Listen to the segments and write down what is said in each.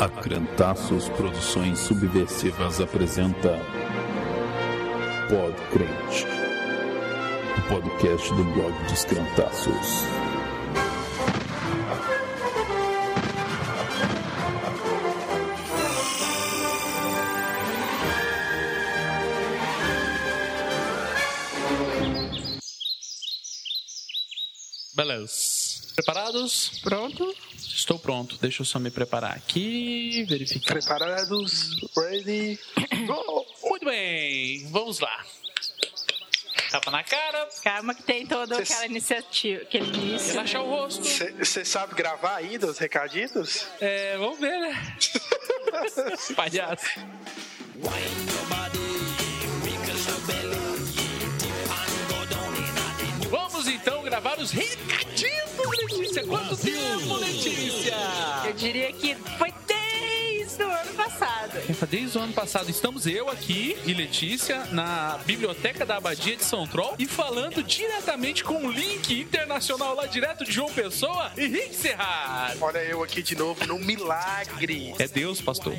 A Crentaços Produções Subversivas apresenta Pod Crente, o podcast do blog dos Crentaços. Beleza. Preparados? Pronto? Estou pronto. Deixa eu só me preparar aqui, verificar. Preparados? Ready? Go! Muito bem, vamos lá. Tapa na cara, Calma que tem toda Cês- aquela iniciativa, aquele início. relaxar o rosto. Você sabe gravar ainda os recaditos? É, vamos ver, né? Palhaço. Gravar os recadinhos, Letícia. Quanto tempo, Letícia? Eu diria que foi desde o ano passado. Desde o ano passado estamos eu aqui e Letícia na biblioteca da Abadia de São Troll e falando diretamente com o link internacional lá direto de João Pessoa, Henrique Serrar. Olha eu aqui de novo no milagre. É Deus, pastor.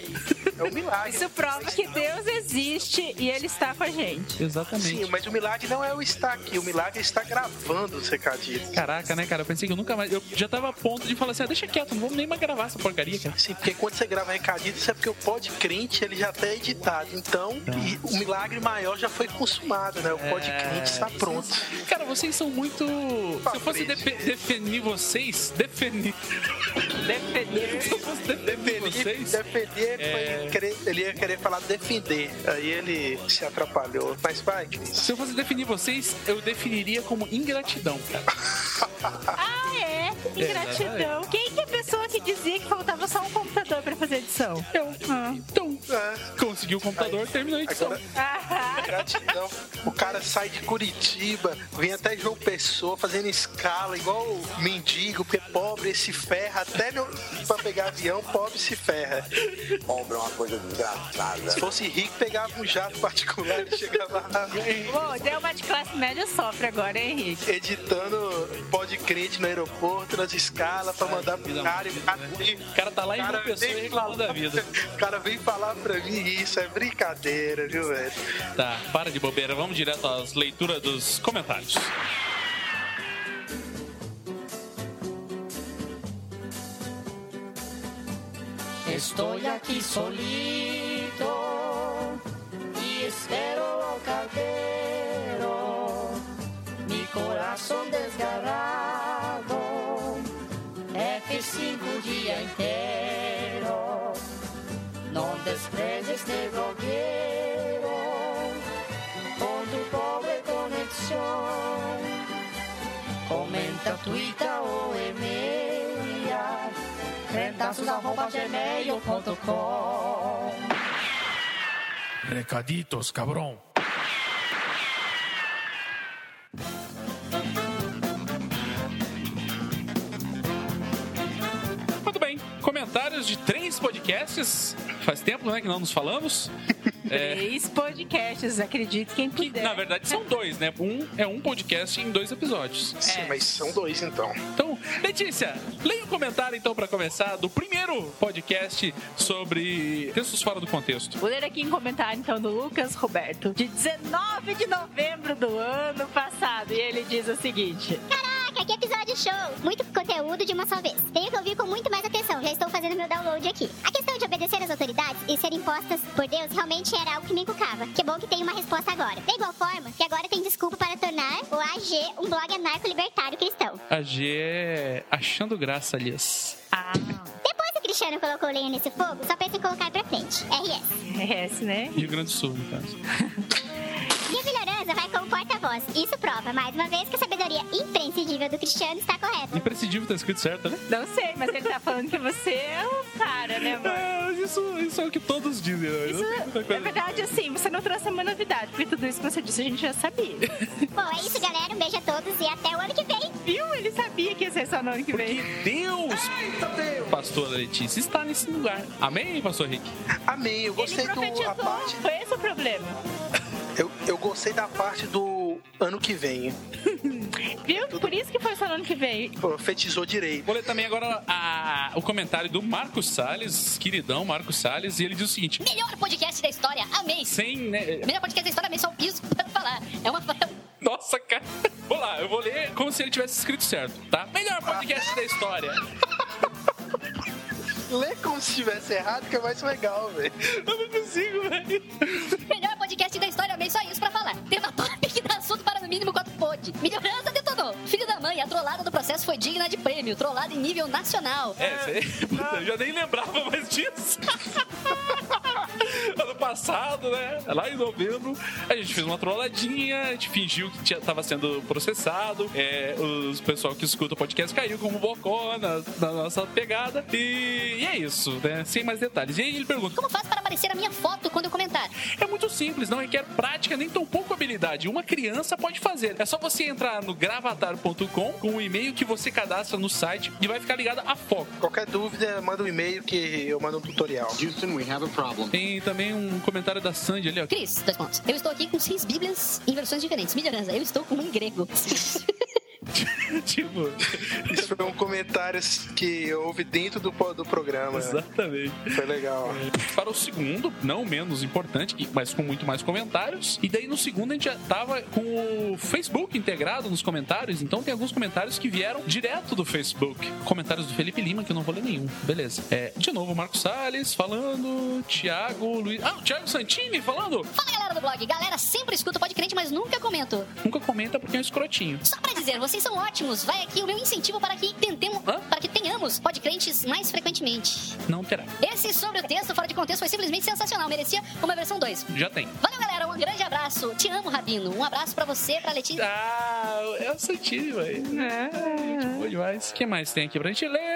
É um milagre. Isso prova que Deus existe e Ele está com a gente. Exatamente. Sim, mas o milagre não é o estar aqui, o milagre é estar gravando os recaditos. Caraca, né, cara? Eu pensei que eu nunca mais. Eu já tava a ponto de falar assim: ah, deixa quieto, não vamos nem mais gravar essa porcaria, cara. Sim, porque quando você grava recadito, isso é porque o pod crente ele já tá editado. Então, e o milagre maior já foi consumado, né? O pod É. crente está pronto. Cara, vocês são muito. Se eu fosse defe- definir vocês, definir. Defender. Se eu fosse definir Defender, vocês. defender É. querer- ele ia querer falar defender. Aí ele se atrapalhou. Mas vai, Cris. Se eu fosse definir vocês, eu definiria como ingratidão, cara. Ah, é? Ingratidão. Quem que é pessoa que dizia que faltava só um computador pra fazer edição? Eu. Ah. Então, É. conseguiu o computador, terminou a edição. Agora, Ah, Gratidão. O cara sai de Curitiba, vem até João Pessoa fazendo escala, igual o mendigo, porque pobre se ferra, até no, pra pegar avião, pobre se ferra. Pobre é uma coisa desgraçada. Se fosse rico, pegava um jato particular e chegava lá Bom, deu uma de classe média sofre agora, hein, Henrique? editando pode crente no aeroporto, nas escalas, pra mandar pro cara e o cara vem- O cara tá lá em pessoa vem reclamando da vida. O cara vem falar pra mim isso, é brincadeira, viu, velho? Tá, para de bobeira, vamos direto às leituras dos comentários. Estoy aquí solito y espero al caldero, mi corazón desgarrado, F5 o dia inteiro. Não desprecies este blogueiro, con tu pobre conexión. Comenta, tuita ou e-mail, crentaços.gmail.com Recaditos, cabrón. Comentários de três podcasts. Faz tempo, né, que não nos falamos. Três podcasts, acredite quem Que, puder. na verdade, são dois, né? Um é um podcast em dois episódios. Sim, É. mas são dois então. Então, Letícia, leia o comentário então para começar do primeiro podcast sobre textos fora do contexto. Vou ler aqui em comentário então do Lucas Roberto, de 19 de novembro do ano passado. E ele diz o seguinte: Caraca, que episódio show! Muito conteúdo de uma só vez. Tenho que ouvir com muito mais atenção, já estou fazendo meu download aqui. A questão de obedecer às autoridades e ser impostas por Deus realmente era algo que me encucava. Que bom que tem uma resposta agora. Da igual forma que agora tem desculpa para tornar o AG um blog anarco-libertário cristão. A G é achando graça, aliás. Ah, Depois que o Cristiano colocou lenha nesse fogo, só pensa em colocar pra frente. RS. esse, né? Rio Grande do Sul, no caso. A Melhorança vai como porta-voz. Isso prova, mais uma vez, que a sabedoria imprescindível do Cristiano está correta. Imprescindível tá escrito certo, né? Não sei, mas ele tá falando que você é o cara, né, amor? É, isso, isso é o que todos dizem, né? Isso, na verdade, assim, você não trouxe uma novidade, porque tudo isso que você disse a gente já sabia. Bom, é isso, galera. Um beijo a todos e até o ano que vem. Viu? Ele sabia que ia ser só no ano que Porque vem. Deus, pastor Letícia, está nesse lugar. Amém, pastor Rick? Amém, eu Ele gostei do a parte. foi esse o problema. Eu, eu gostei da parte do ano que vem. Viu? Por isso que foi só no ano que veio. Profetizou direito. Vou ler também agora a- o comentário do Marcos Salles, queridão Marcos Salles, e ele diz o seguinte: Melhor podcast da história, amei. sem, né? Melhor podcast da história, amei só o piso pra falar. É uma. Nossa, cara. Vou lá, eu vou ler como se ele tivesse escrito certo, tá? Melhor podcast da história. Lê como se estivesse errado, que é mais legal, velho. Eu não consigo, velho. Melhor podcast da história, amei só isso pra falar. Tema top que dá assunto para no mínimo quanto Melhorança detonou. Filho da mãe, a trollada do processo foi digna de prêmio. Trollada em nível nacional. É. Puta, eu já nem lembrava mais disso. ano passado, né? Lá em novembro, a gente fez uma trolladinha, a gente fingiu que tinha, tava sendo processado. É, os pessoal que escuta o podcast caiu como bocó na, na nossa pegada. E, e é isso, né? Sem mais detalhes. E aí ele pergunta: Como faz para aparecer a minha foto quando eu comentar? é muito simples, não requer prática nem tão pouco habilidade. Uma criança pode fazer. É só você entrar no gravatar.com com o e-mail que você cadastra no site e vai ficar ligado a foco. Qualquer dúvida, manda um e-mail que eu mando um tutorial. Houston, we have a problem. Tem também um comentário da Sandy ali, ó. Cris, dois pontos. Eu estou aqui com seis bíblias em versões diferentes. Melhorança, eu estou com em grego. tipo, Isso foi um comentário que houve dentro do, do programa. né? exatamente. Foi legal. Para o segundo, não menos importante, mas com muito mais comentários. E daí no segundo a gente já tava com o Facebook integrado nos comentários. Então tem alguns comentários que vieram direto do Facebook. Comentários do Felipe Lima, que eu não vou ler nenhum. Beleza. É, de novo, Marcos Salles falando. Thiago Luiz. Ah, o Thiago Santini falando. Fala galera do blog. Galera, sempre escuta o Pode Crente, mas nunca comento. Nunca comenta porque é um escrotinho. Só pra dizer, vocês são ótimos. Vai aqui o meu incentivo para que tentemos, Hã? para que tenhamos podcrentes mais frequentemente. Não terá. Esse sobre o texto fora de contexto foi simplesmente sensacional. Merecia uma versão 2. Já tem. Valeu, galera. Um grande abraço. Te amo, Rabino. Um abraço pra você, pra Letícia. Ah, é o Santini, velho. É. Boa demais. O que mais tem aqui pra gente ler?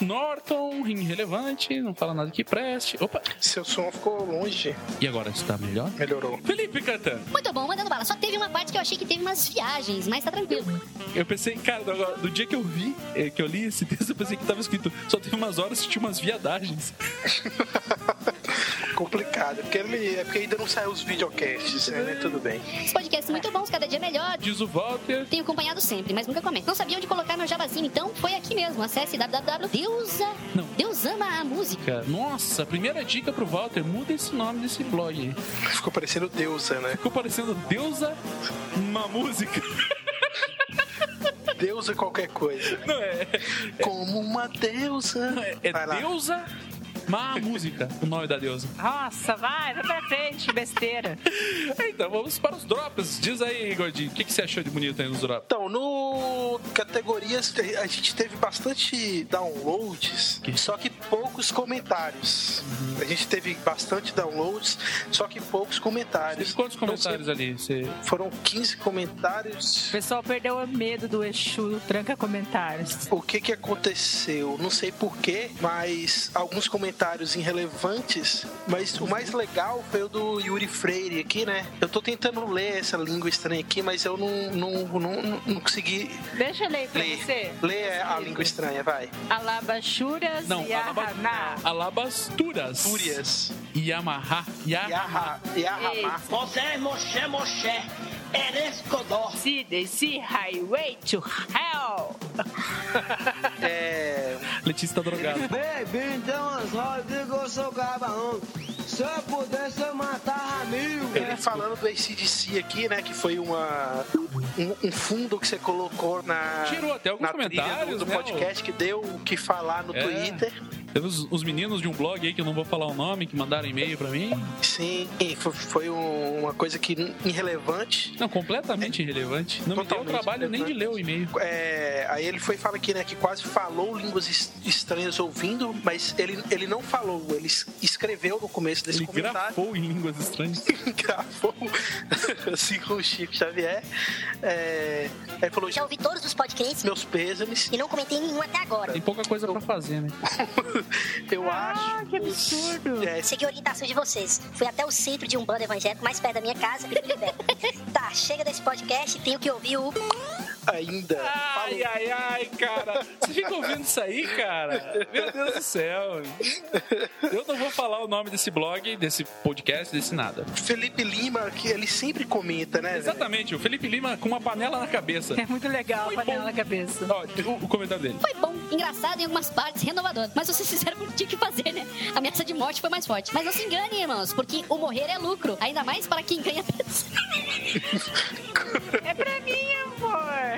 Norton, irrelevante, não fala nada que preste. Opa, Seu som ficou longe. e agora está melhor? Melhorou. Felipe Cantando. Muito bom, mandando bala. Só teve uma parte que eu achei que teve umas viagens, mas tá tranquilo. Eu pensei, cara, do, do dia que eu vi, eh, que eu li esse texto, eu pensei que tava escrito só teve umas horas que tinha umas viadagens. Complicado. Porque ele, é porque ainda não saiu os videocasts, né? Tudo bem. Os podcasts muito bons, cada dia melhor. Diz o Walter. Tenho acompanhado sempre, mas nunca comento. Não sabia onde colocar meu jabazinho, então foi aqui mesmo. Acesse www.deusa. Não. Deus ama a música. Nossa, primeira dica pro Walter, muda esse nome desse blog aí. Ficou parecendo deusa, né? Ficou parecendo Deusa uma música. Deusa qualquer coisa. Não é? Como uma deusa. É Vai lá. Deusa uma música, o nome da deusa. Nossa, vai, vai pra frente, besteira. Então vamos para os drops. Diz aí, Gordinho, o que, que você achou de bonito aí nos drops? Então, no categorias a gente teve bastante downloads, só que poucos comentários. A gente teve bastante downloads, só que poucos comentários. Teve quantos comentários ali? Você... Foram 15 comentários. O pessoal perdeu o medo do Exu, tranca comentários. O que que aconteceu? Não sei porquê, mas alguns comentários irrelevantes. Mas o mais legal foi o do Yuri Freire aqui, né? Eu tô tentando ler essa língua estranha aqui, mas eu não, não, não, não, não consegui Deixa eu ler pra ler. você. Ler a língua estranha, vai. Alabachuras Não, e Yahaná. Alabasturas. Fúrias. Yamaha. Yamaha. Yaha, Yahamá. Você, Moshe, Moshe, eres Kodor. See the sea highway to hell. É, Letícia tá drogada. Baby, então eu sou cabarão. Se eu pudesse, eu matava mil. ele falando do ACDC aqui, né? Que foi uma, um, um fundo que você colocou na, Tirou até alguns na comentários, do, do né, podcast que deu o que falar no É. Twitter. Teve os, os meninos de um blog aí que eu não vou falar o nome, que mandaram e-mail pra mim. Sim, foi, foi um- uma coisa que irrelevante. Não, completamente irrelevante. Não me deu trabalho nem de ler o e-mail. É, aí ele foi e fala aqui, né, que quase falou línguas es- estranhas ouvindo, mas ele, ele não falou, ele es- escreveu no começo desse Ele comentário. grafou em línguas estranhas. gravou assim com o Chico Xavier. É, aí falou, Já ouvi todos os podcasts meus pêsames. e não comentei nenhum até agora. Tem pouca coisa pra fazer, né? Eu Ah, acho. que absurdo. É, Segui a orientação de vocês. Fui até o centro de um bando evangélico mais perto da minha casa e fui liberto. tá, chega desse podcast, tenho que ouvir o. ainda. Ai, ai, ai, cara. Você fica ouvindo isso aí, cara? Meu Deus do céu. Eu não vou falar o nome desse blog, desse podcast, desse nada. Felipe Lima, que ele sempre comenta, né? Exatamente, o Felipe Lima com uma panela na cabeça. É muito legal Foi a panela bom. na cabeça. Ó, o, o comentário dele. Foi bom, engraçado em algumas partes, renovador. Mas vocês fizeram o que tinha que fazer, né? A ameaça de morte foi mais forte. Mas não se enganem, irmãos, porque o morrer é lucro. Ainda mais para quem ganha. É pra mim, amor.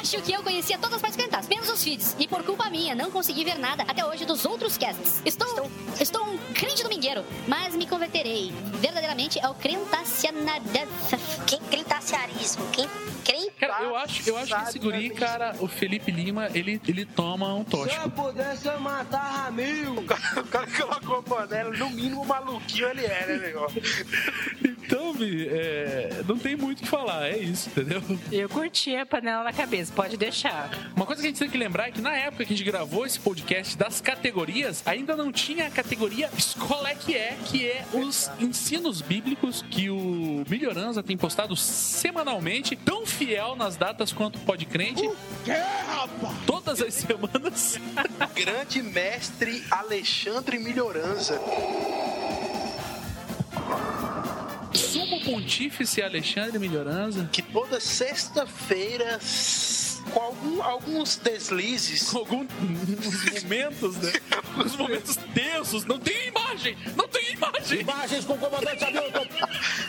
Acho que eu conhecia todas as partes cantadas, menos os feeds. E por culpa minha, não consegui ver nada até hoje dos outros casts. Estou, estou um crente domingueiro, mas me converterei. Verdadeiramente é o crentacianada... Que crentaciarismo? Quem? Quem? Cara, eu acho, eu acho que esse guri, cara, o Felipe Lima, ele, ele toma um Se tóxico. eu pudesse, eu matava mil. O cara, o cara colocou a panela, no mínimo maluquinho ele é, né, negócio? Então, Vi, é, não tem muito o que falar, é isso, entendeu? Eu curti a panela na cabeça, pode deixar. Uma coisa que a gente tem que lembrar é que na época que a gente gravou esse podcast das categorias, ainda não tinha a categoria Escola é que é, que é os ensinos bíblicos que o Melhorança tem postado semanalmente, tão fiel nas datas quanto o Podcrente. Todas as semanas. Grande mestre Alexandre Melhoranza. Pontífice Alexandre Melhorança. que toda sexta-feira, com algum- alguns deslizes, Com alguns momentos, né? Alguns momentos tensos. Não tem imagem! Não tem imagem! Imagens com o comandante Hamilton.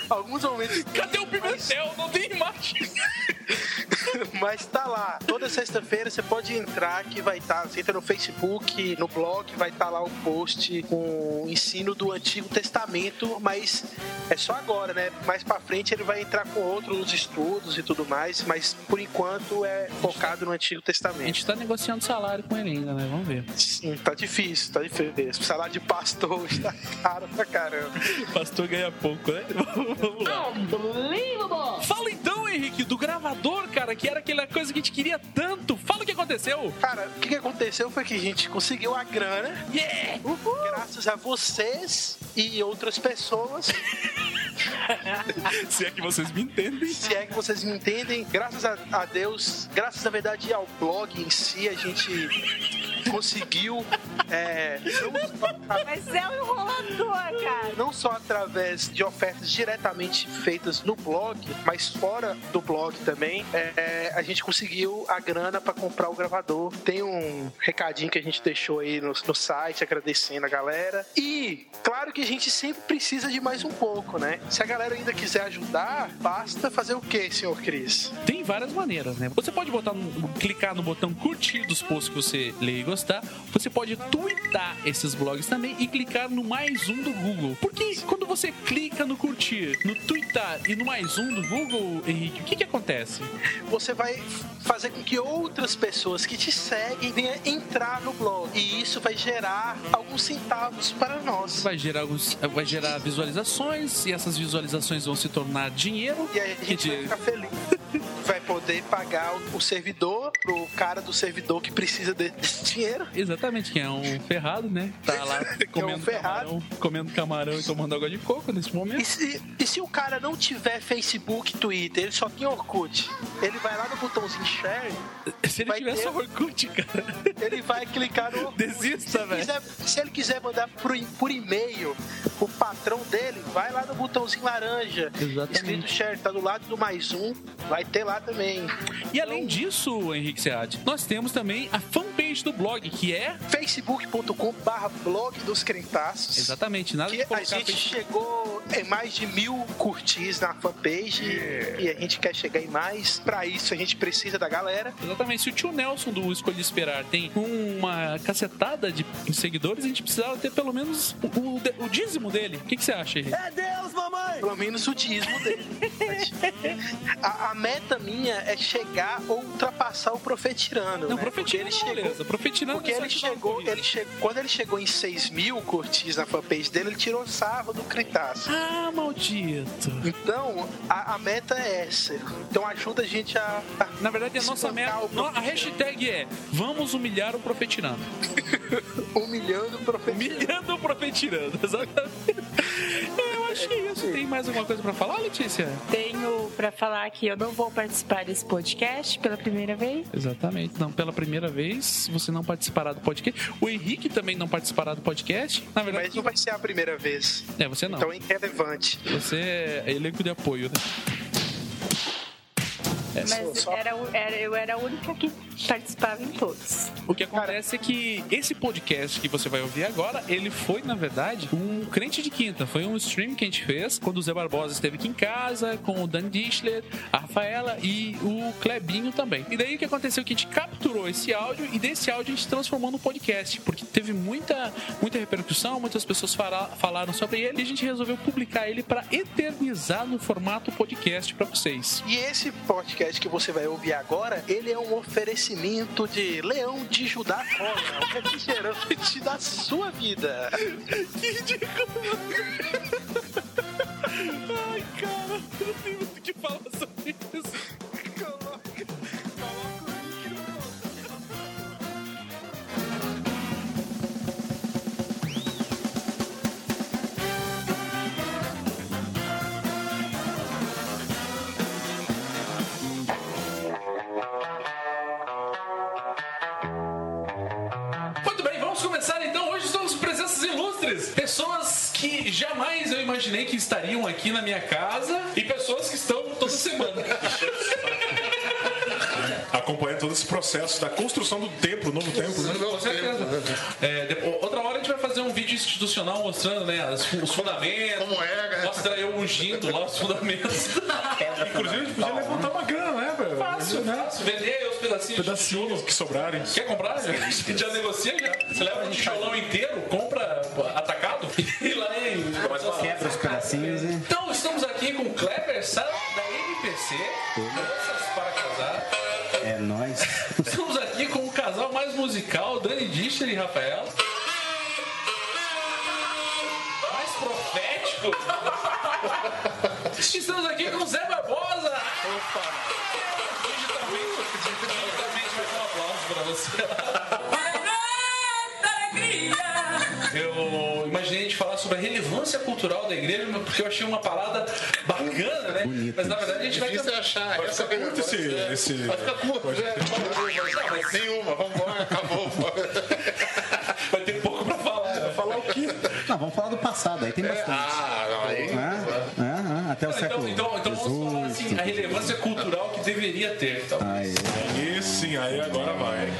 alguns momentos, Cadê o Pimentel? Não tem imagem! mas tá lá. Toda sexta-feira você pode entrar que vai estar, você entra no Facebook, no blog, vai estar lá o post com o ensino do Antigo Testamento, mas é só agora, né? Mais pra frente ele vai entrar com outros estudos e tudo mais, mas por enquanto é focado no Antigo A Testamento. gente tá negociando salário com ele ainda, né? Vamos ver. Sim, tá difícil, tá difícil. O salário de pastor está caro pra caramba. Pastor ganha pouco, né? Vamos lá. Unbelievable. Fala então, Henrique, do gravador, cara, que era aquela coisa que a gente queria tanto. Fala o que aconteceu. Cara, o que, aconteceu foi que a gente conseguiu a grana, Yeah! graças a vocês e outras pessoas. Se é que vocês me entendem. Se é que vocês me entendem, graças a, a Deus, graças na verdade ao blog em si, a gente conseguiu. é, não, Mas é um enrolador, cara. não só através de ofertas diretamente feitas no blog, mas fora do blog também, é, a gente conseguiu a grana para comprar o gravador. Tem um recadinho que a gente deixou aí no, no site agradecendo a galera. E claro que a gente sempre precisa de mais um pouco, né? Se a galera ainda quiser ajudar, basta fazer o que, senhor Cris? Tem várias maneiras, né? Você pode botar no- clicar no botão curtir dos posts que você lê e gostar. Você pode twittar esses blogs também e clicar no mais um do Google. Porque quando você clica no curtir, no twittar e no mais um do Google, Henrique, o que que acontece? Você vai fazer com que outras pessoas que te seguem venham entrar no blog. E isso vai gerar alguns centavos para nós. Vai gerar, alguns, vai gerar visualizações e essas visualizações vão se tornar dinheiro. E aí a Que gente vai de- ficar feliz. Vai poder pagar o- servidor pro cara do servidor que precisa de- desse dinheiro. Exatamente, que é um ferrado, né? Tá lá comendo ferrado. camarão, comendo camarão e tomando água de coco nesse E momento. se, e se o cara não tiver Facebook, Twitter, ele só tem Orkut, ele vai lá no botãozinho share, Se ele tiver ter- só Orkut, cara, ele vai clicar no Orkut. desista, velho. se ele quiser mandar por, e- por e-mail o patrão dele, vai lá no botãozinho laranja. Exatamente. Escrito share, tá do lado do mais um, vai ter lá também. E além disso, Henrique Sead, nós temos também a fanpage do blog, que é facebook.com barra blog dos crentaços. exatamente nada Que de a colocar gente Facebook. chegou em mais de mil curtis na fanpage e a gente quer chegar em mais. Pra isso a gente precisa da galera. Exatamente. Se o tio Nelson do Escolha Esperar tem uma cacetada de seguidores, a gente precisava ter pelo menos o, o- o dízimo dele. O que, que você acha, Henrique? É Deus, mamãe. Pelo menos o dízimo dele. a, a meta minha é chegar ou ultrapassar o Profetirando. Não, né? não, ele chegou. Beleza. Profetirando Porque ele chegou, ele chegou, quando ele chegou em 6 mil curtis na fanpage dele, ele tirou sarro do Crentaço. Ah, maldito. Então, a, a meta é essa. Então ajuda a gente a. a Na verdade, a nossa meta. o A hashtag é Vamos humilhar o Profetirando. humilhando o Profetirando. Humilhando o Profetirando, exatamente. Acho que é isso. Tem mais alguma coisa pra falar, Letícia? Tenho pra falar que eu não vou participar desse podcast pela primeira vez. Exatamente. Não, pela primeira vez, você não participará do podcast. O Henrique também não participará do podcast. Na verdade, Mas não vai ser a primeira vez. é, você não. Então é irrelevante. Você é elenco de apoio, né? Mas era, o- era- eu era a única que participava em todos. O que acontece é que esse podcast que você vai ouvir agora, ele foi, na verdade, um crente de quinta. Foi um stream que a gente fez quando o Zé Barbosa esteve aqui em casa, com o Dan Dischler, a Rafaela e o Clebinho também. E daí o que aconteceu? é Que a gente capturou esse áudio e desse áudio a gente transformou no podcast, porque teve muita, muita repercussão, muitas pessoas fala- falaram sobre ele e a gente resolveu publicar ele para eternizar no formato podcast para vocês. E esse podcast que você vai ouvir agora, ele é um oferecimento de Leão de Judá Cola, um refrigerante da sua vida. Que ridículo! Ai, cara, eu não tenho muito o que falar sobre isso. Imaginei que estariam aqui na minha casa e pessoas que estão toda semana. Acompanhando todo esse processo da construção do templo, novo templo. né? Com certeza. É, outra hora a gente vai fazer um vídeo institucional mostrando né, os fundamentos. Como é, né? Mostra eu ungindo lá os fundamentos. Inclusive, a gente podia levantar uma grana, né, velho? Fácil, fácil. Vender os pedacinhos. Pedacinhos que sobrarem. Quer comprar? A gente já negocia já. Você leva um tijolão inteiro, compra atacado e lá em. Quebra os pedacinhos e. Então estamos aqui com o Kleber Sá da MPC, Moças para Casar. É nóis. Estamos aqui com o casal mais musical, Dani Discher e Rafael. Zé Barbosa. Opa. Digitalmente, digitalmente vai dar um aplauso para você. Eu imaginei a gente falar sobre a relevância cultural da igreja, mas porque eu achei uma parada bacana, né? Mas na verdade a gente vai Difícil ter... achar. Essa Fica curto esse, esse... Vai ficar curto, né? Nenhuma, vambora, acabou. vai ter pouco pra falar. né? Falar o quê? Não, vamos falar do passado, aí tem bastante. Ah, não, aí. É, é, é, até o século Então, então, então vamos falar assim, a relevância cultural que deveria ter. Então, Aí, sim, aí agora vai.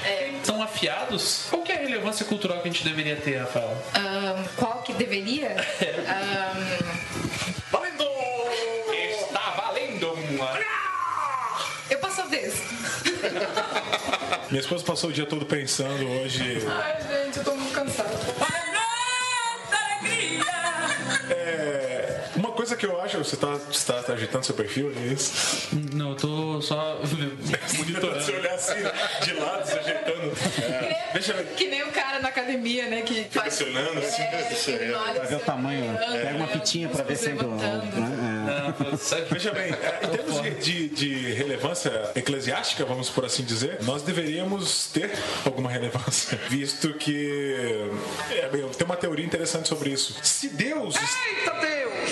são afiados? Qual que é a relevância cultural que a gente deveria ter, Rafael? Ahn, qual que deveria? Ahn, Valendo! Está valendo! eu passo a vez. Minha esposa passou o dia todo pensando hoje. Ai, gente, eu tô muito cansada. Que você tá, você tá agitando seu perfil, é isso? Não, eu tô só Você monitorando. olhar assim, de lado, se ajeitando. É, deixa eu ver. Que nem o cara na academia, né? Que faz. se olhando assim. ele olha pra ver o tamanho. Pega uma fitinha pra ver sempre. Né? Veja bem, é, em termos de, de- de relevância eclesiástica, vamos por assim dizer, nós deveríamos ter alguma relevância, visto que é, bem, tem uma teoria interessante sobre isso. Se Deus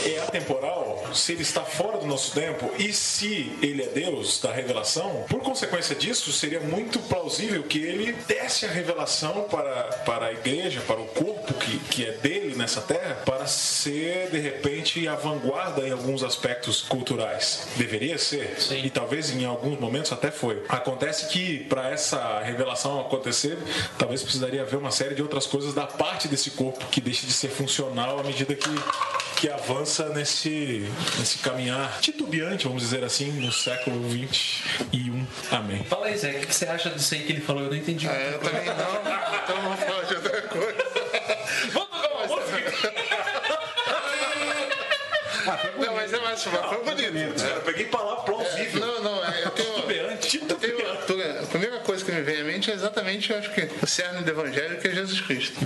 é atemporal, se ele está fora do nosso tempo e se ele é Deus da revelação, por consequência disso, seria muito plausível que ele desse a revelação para, para a igreja, para o corpo que, que é dele nessa terra, para ser de repente a vanguarda em alguns aspectos culturais. Deveria ser, e talvez em alguns momentos até foi. Acontece que para essa revelação acontecer, talvez precisaria haver uma série de outras coisas da parte desse corpo que deixe de ser funcional à medida que, que avança nesse, nesse caminhar titubeante, vamos dizer assim, no século 21. Amém. Fala aí, Zé, o que você acha disso aí que ele falou? Eu não entendi. É, eu também não, então vamos falar de outra coisa. Vamos tocar uma música? Não, mas é mais, foi bonito. Eu peguei palavra plausível. Não, não, é, eu tenho. Titubeante. Eu tenho a primeira coisa que me vem à mente é exatamente, eu acho que o cerne do evangelho que é Jesus Cristo.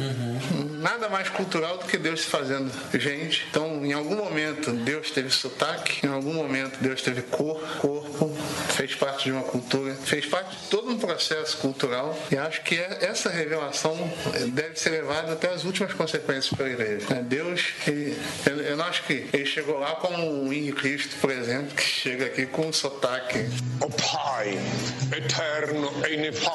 Nada mais cultural do que Deus se fazendo gente. Então, em algum momento, Deus teve sotaque, em algum momento, Deus teve cor, corpo, fez parte de uma cultura, fez parte de todo um processo cultural. E acho que é- essa revelação deve ser levada até as últimas consequências para a igreja. né? Deus, ele- eu, eu não acho que ele chegou lá como o Henrique Cristo, por exemplo, que chega aqui com um sotaque. O Pai, eterno e inefável.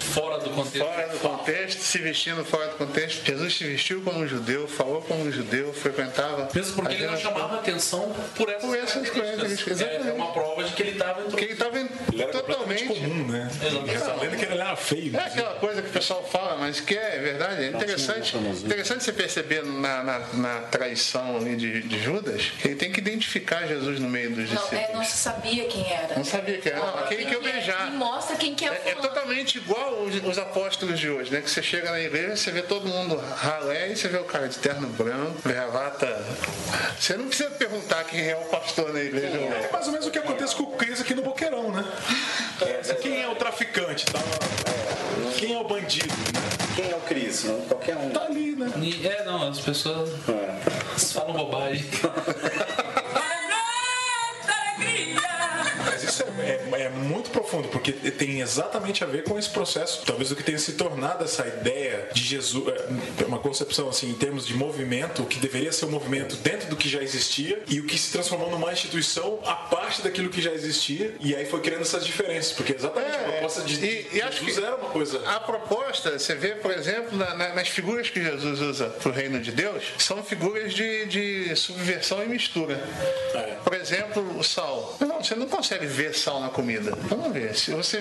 Fora do contexto. Fora do contexto, se vestindo fora do contexto. Jesus se vestiu como um judeu, falou como um judeu, frequentava. Mesmo porque ele não chamava atenção por essas, Por essas características, É, exatamente. é uma prova de que ele estava ele estava Ele era totalmente comum, né? Sabendo que ele era feio. É aquela coisa que o pessoal fala, mas que é verdade. É interessante, interessante você perceber na, na, na traição ali de, de Judas que ele tem que identificar Jesus no meio dos Não, discípulos. é, não se sabia quem era. Não sabia quem era. Não, aquele que eu Quem é, beijar. E mostra quem que é, É, é totalmente igual os, os apóstolos de hoje, né? Que você chega na igreja, você vê todo mundo ralé e você vê o cara de terno branco, gravata. Você não precisa perguntar quem é o pastor na igreja. não. É mais ou menos o que acontece com o Cris aqui no Boqueirão, né? Quem é o traficante? Tá? Quem é o bandido? né? Quem é o Cris? Qualquer um. Tá ali, né? É, não, as pessoas falam bobagem. é, é- é muito profundo, porque tem exatamente a ver com esse processo. Talvez o que tenha se tornado essa ideia de Jesus, é, uma concepção assim, em termos de movimento, o que deveria ser um movimento dentro do que já existia e o que se transformou numa instituição a parte daquilo que já existia, e aí foi criando essas diferenças, porque exatamente a proposta de, É, e, e acho Jesus que era uma coisa. A proposta, você vê, por exemplo, na- na- nas figuras que Jesus usa para o reino de Deus, são figuras de, de subversão e mistura. Por exemplo, o sal. Não, você não consegue ver sal na comida. Vamos ver. Se você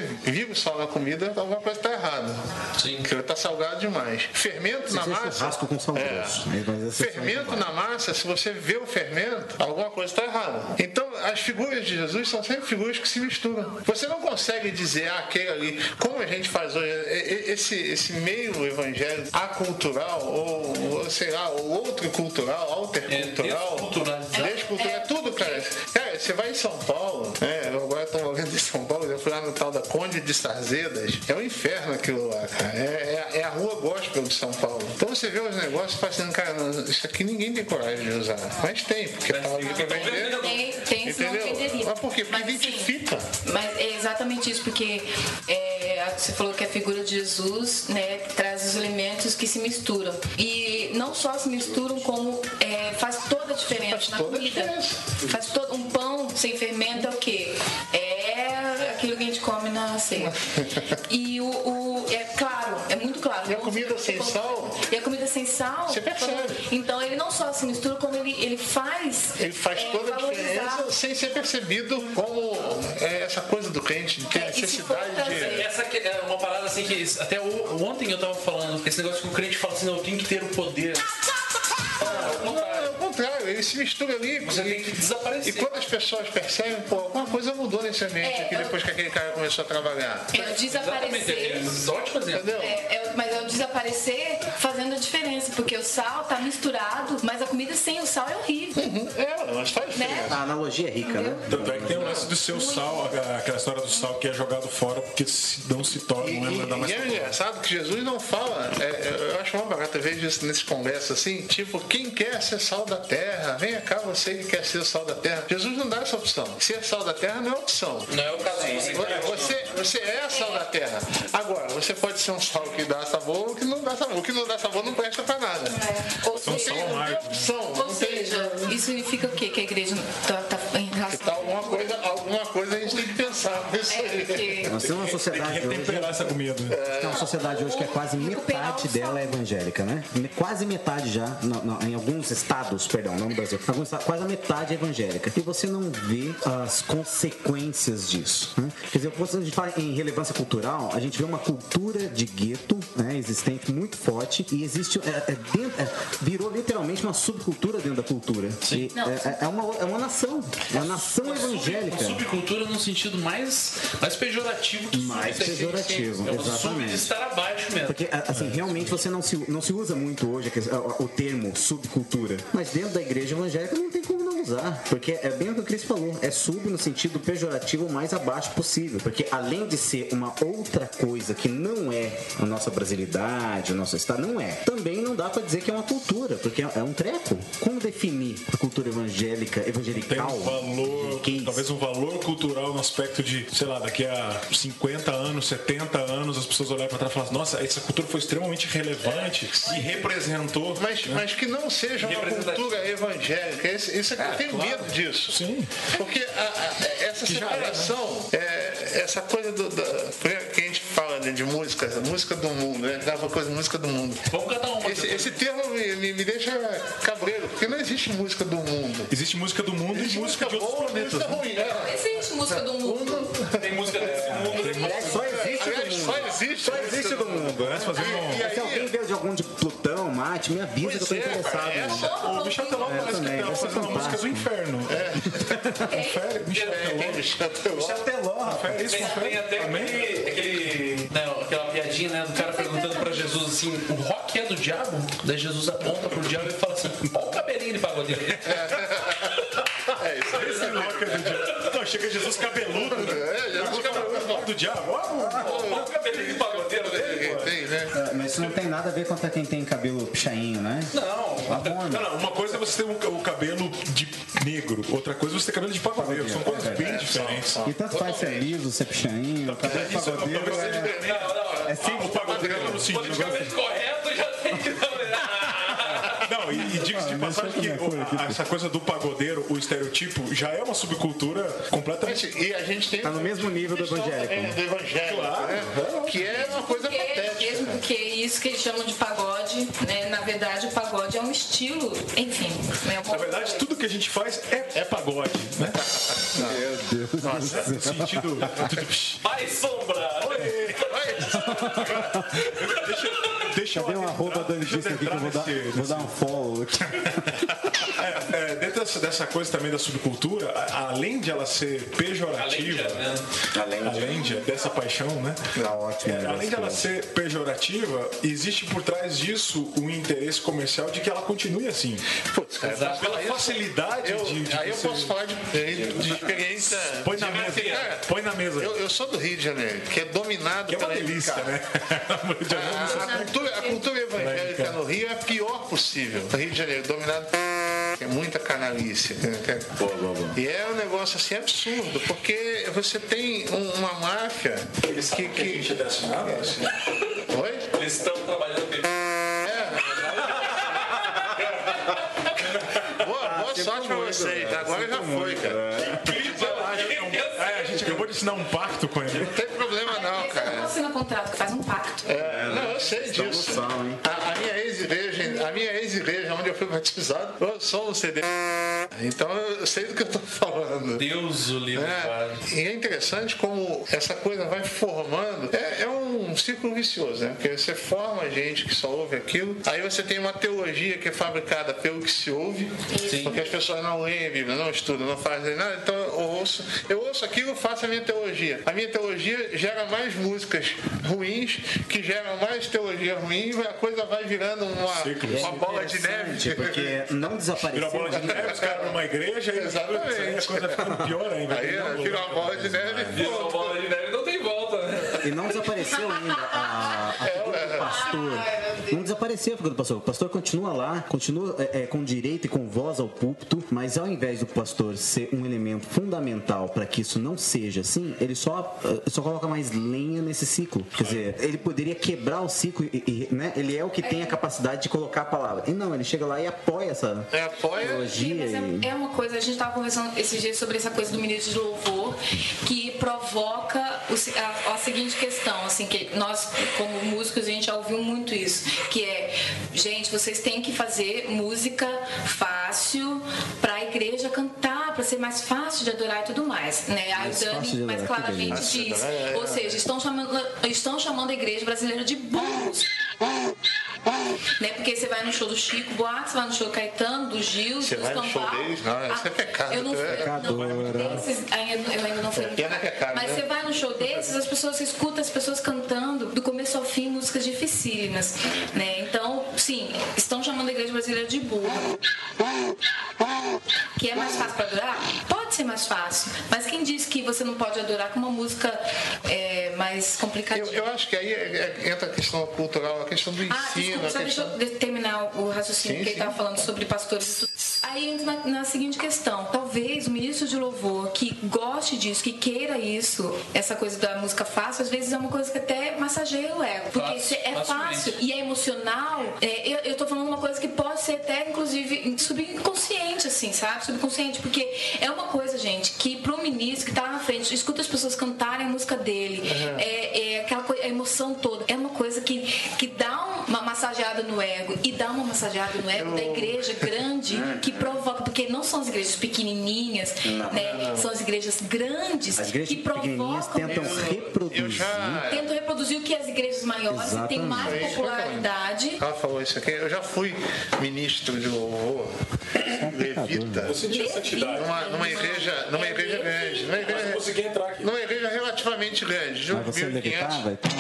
o sal na comida, alguma coisa está errada. Sim. Porque está salgado demais. Fermento na Você fez massa. churrasco com sal É. vai ser Fermento na massa, se você vê o fermento, alguma coisa está errada. Então, as figuras de Jesus são sempre figuras que se misturam. Você não consegue dizer, ah, aquele ali, como a gente faz hoje, e- e- esse, esse meio evangélico acultural, ou, ou sei lá, ou outro cultural, altercultural, desculturalizado. descultural, é tudo, cara. Você vai em São Paulo, né? Eu agora estou morando em São Paulo, eu fui lá no tal da Conde de Sarzedas, é um inferno aquilo lá, cara. É, é- é a rua gospel de São Paulo. Então você vê os negócios e fala assim, cara, isso aqui ninguém tem coragem de usar. Mas tem, porque tá ali pra vender. Tem, tem, Entendeu? venderia. Mas por quê? Porque Mas, identifica. Mas é exatamente isso, porque é, você falou que a figura de Jesus né, traz os elementos que se misturam. E não só se misturam, como é, faz toda a diferença Faz na toda a comida. diferença. Faz todo, um pão sem fermento é o quê? É aquilo que a gente come na ceia. E o, o- é claro, é muito claro. E a comida sem sal? E a comida sem sal? Você percebe. Então ele não só se mistura, como ele, ele faz. Ele faz é, toda a valorizar diferença sem ser percebido como é, essa coisa do crente de ter É, se necessidade de. Essa que é uma parada assim que até o- ontem eu tava falando, esse negócio que o crente fala assim, não, eu tenho que ter o poder. Não, é o contrário, ele se mistura ali. Você e, tem que desaparecer. e quando as pessoas percebem, pô, alguma coisa mudou nesse ambiente É, aqui eu- depois que aquele cara começou a trabalhar. É o desaparecer. Exatamente. Entendeu? É, é o- mas é o desaparecer fazendo a diferença, porque o sal tá misturado, mas a comida sem o sal é horrível. É, mas faz Né? diferença. A analogia é rica, né? Tanto é que tem o lance do seu sal, aquela história do sal que é jogado fora porque se não se torna, E, não é, dá mais e é engraçado que Jesus não fala, é, eu acho uma barata, vejo isso nesses congressos assim, tipo, quem quer ser sal da terra, venha cá você que quer ser sal da terra. Jesus não dá essa opção. Ser sal da terra não é opção. Não é o caso de você. Você, você é sal da terra. Agora, você pode ser um sal que dá sabor ou que não dá sabor. O que não dá sabor não presta pra nada. Ou São seja, sal Não tem opção. ou Não tem, seja, isso significa o quê? Que a igreja tá, tá em relação. tá alguma coisa, alguma coisa a gente tem que pensar com isso É, aí. porque Nós temos uma sociedade hoje. Temperar essa comida. Tem uma sociedade hoje que é quase metade dela é evangélica, né? Quase metade já, não, não, em alguns estados, perdão, não no Brasil, alguns quase a metade é evangélica. E você não vê as consequências disso. Né? Quer dizer, quando a gente fala em relevância cultural, a gente vê uma cultura de gueto né, existente muito forte e existe. É, é dentro, é, virou literalmente uma subcultura dentro da cultura. E, Não. é, é uma, é uma nação. É uma nação Uma sub- evangélica. Uma subcultura no sentido mais, mais pejorativo que Mais sub, pejorativo, É sub exatamente. de estar abaixo mesmo. Porque, assim, realmente você não se, não se usa muito hoje o termo subcultura. Mas dentro da igreja evangélica não tem como não usar, porque é bem o que o Cris falou, é sub no sentido pejorativo o mais abaixo possível, porque além de ser uma outra coisa que não é a nossa brasilidade, o nosso estado, não é. Também não dá pra dizer que é uma cultura, porque é um treco. Como definir a cultura evangélica, Tem evangelical? um valor, talvez um valor cultural no aspecto de, sei lá, daqui a 50 anos, 70 anos, as pessoas olharem pra trás e falar, nossa, essa cultura foi extremamente relevante e representou. Mas, né? mas que não seja uma cultura evangélica. Esse, esse aqui eu tenho claro. medo disso. Sim. Porque a- a- essa Que já é, né? separação, é, essa coisa do, da, que a gente fala né, de música, música do mundo, né? Dava coisa música do mundo. Vamos cantar uma. Esse, esse termo me, me, me deixa cabreiro, porque não existe música do mundo. Existe música do mundo e música de outros boa, planetas. música né? ruim, né? Existe música do mundo. Tem música desse mundo. Aliás, só existe do mundo. só existe. Só existe do mundo. Se alguém veio de algum de Marte, me avisa que eu tô Pois é, interessado. né? essa- O Michel Teló É, parece que também, tá vai ser fazendo uma música do inferno. Confere, Michel Teló. Michel Teló. Michel Teló. Confere Tem, até aquele, aquele né, aquela piadinha né, do cara perguntando pra Jesus assim: o rock é do diabo? Daí Jesus aponta pro diabo e fala assim: ó o cabelinho de pagodeiro. É isso aí. Esse rock é do diabo. Não, chega Jesus cabeludo. né? É, Jesus cabeludo. Do diabo. Ó o cabelinho de pagodeiro isso não tem nada a ver contra quem tem cabelo pichainho, né? Não. Abona. Não, não, uma coisa é você ter o o cabelo de negro, outra coisa é você ter cabelo de pagodeiro. São coisas bem diferentes. E tanto faz ser liso, ser pichainho, cabelo de Isso é uma pagodeiro é. Não, não. é sempre O pagodeiro no sentido. Politicamente correto já tem que dar. Não, e, e diga-se de Ah, mas passagem que é que foi o- aqui? essa coisa do pagodeiro, o estereotipo, já é uma subcultura completamente. E a gente tem. Tá no mesmo nível do evangélico. É, do evangélico, né? Que é uma coisa Porque, patética. mesmo porque isso que eles chamam de pagode, né? Na verdade, o pagode é um estilo, enfim. Né? Na verdade, tudo que a gente faz é, é pagode, né? Meu Deus. Nossa, no sentido. Mais sombra. Deixa, deixa Cadê eu um arroba eu disso aqui que eu vou dar, nesse- vou dar um follow aqui. É, é, dentro dessa, dessa coisa também da subcultura, a- além de ela ser pejorativa, né? além de, dessa paixão, né? Tá ótimo. É, além de ela ser pejorativa, existe por trás disso um interesse comercial de que ela continue assim. Putz, cara, Pela facilidade eu- de, de Aí eu posso falar de, de experiência. Põe na de- mesa. Cara, Põe na mesa. Eu, eu sou do Rio de Janeiro, que é dominado Que é uma pela delícia, né? Janeiro, A, a cultura, a cultura evangélica no Rio é a pior possível. O Rio de Janeiro, dominado é muita canalice. né? E é um negócio assim absurdo, porque você tem um- uma máfia que. que... gente é dessa nada, assim. Oi? Eles estão trabalhando bem. Boa, boa sorte pra vocês. Agora já foi, cara. É, a gente acabou de assinar um pacto com ele. Não tem problema não, Não cara. assina contrato, faz um pacto. É, não, eu sei disso. sal? A, a minha ex-igreja, a minha ex-igreja onde eu fui batizado, eu sou um CD. Então eu sei do que eu tô falando. Deus o livre. É, e é interessante como essa coisa vai formando. É, é um círculo vicioso, né? Porque você forma gente que só ouve aquilo, aí você tem uma teologia que é fabricada pelo que se ouve, porque as pessoas não leem a Bíblia, não estudam, não fazem nada, então ouço, eu ouço aquilo, faço a minha teologia. A minha teologia gera mais músicas ruins, que geram mais teologia ruim, e a coisa vai virando uma, uma bola de neve. Porque não desapareceu. Virou bola de neve, os caras numa igreja e Exatamente. a coisa fica pior ainda. Aí fica uma bola de neve e Virou pronto. bola de neve não tem volta, né? E não desapareceu ainda a, a figura do pastor. Não desapareceu a figura do pastor. O pastor continua lá, continua é, é, com direito e com voz ao púlpito, mas ao invés do pastor ser um elemento fundamental para que isso não seja assim, ele só, eh, só coloca mais lenha nesse ciclo. Quer dizer, ele poderia quebrar o ciclo e, e, né, ele é o que tem a capacidade de colocar a palavra. E não, ele chega lá e apoia essa É, apoia. teologia. Mas e- é, é uma coisa, a gente estava conversando esses dias sobre essa coisa do ministro de louvor que provoca o a, a seguinte questão, assim, que nós, como músicos, a gente já ouviu muito isso, que é, gente, vocês têm que fazer música fácil para a igreja cantar, para ser mais fácil de adorar e tudo mais. Né? Aí Mais o Dani mais claramente diz. É, é, Ou seja, estão chamando, estão chamando a igreja brasileira de burros. Né? Porque você vai no show do Chico Buarque, você vai no show do Caetano, do Gil, Você do vai no show deles? Não, isso é pecado. Eu não. É Não, desses, ainda, eu ainda não fui. Desses, as pessoas você escuta as pessoas cantando do começo ao fim músicas dificílimas. Né? Então, sim, estão chamando a igreja brasileira de burra. Que é mais fácil para adorar? Pode ser mais fácil. Mas quem diz que você não pode adorar com uma música é, mais complicadinha? Eu, eu acho que aí é- é- entra a questão cultural, a questão do Ah, ensino. desculpa, a só deixa questão... eu terminar o raciocínio Sim, que ele estava falando sobre pastores. Aí entra na, na seguinte questão: talvez o ministro de louvor que goste disso, que queira isso, essa coisa da música fácil, às vezes é uma coisa que até massageia o ego. Porque Fácil, é fácil e é emocional, é, eu, eu tô falando uma coisa que pode ser até, inclusive, subconsciente, assim, sabe? Subconsciente, porque é uma coisa, gente, que pro ministro que tá na frente, escuta as pessoas cantarem a música dele, Uhum. é, é aquela coisa, a emoção toda, é uma coisa que, que dá uma massageada no ego e dá uma massageada no ego da igreja grande que provoca, porque não são as igrejas pequenininhas, Não. né? Não, não. São as igrejas grandes As igrejas que provocam tentam reproduzir. tentam reproduzir o que as igrejas maiores e tem mais Exatamente. popularidade. Ela falou isso aqui. Eu já fui ministro de louvor, levita. Eu senti a santidade. Numa, numa igreja, numa igreja grande. Numa igreja, eu consegui entrar aqui. numa igreja relativamente grande. De Mas uns você 1.500. levitava? Então,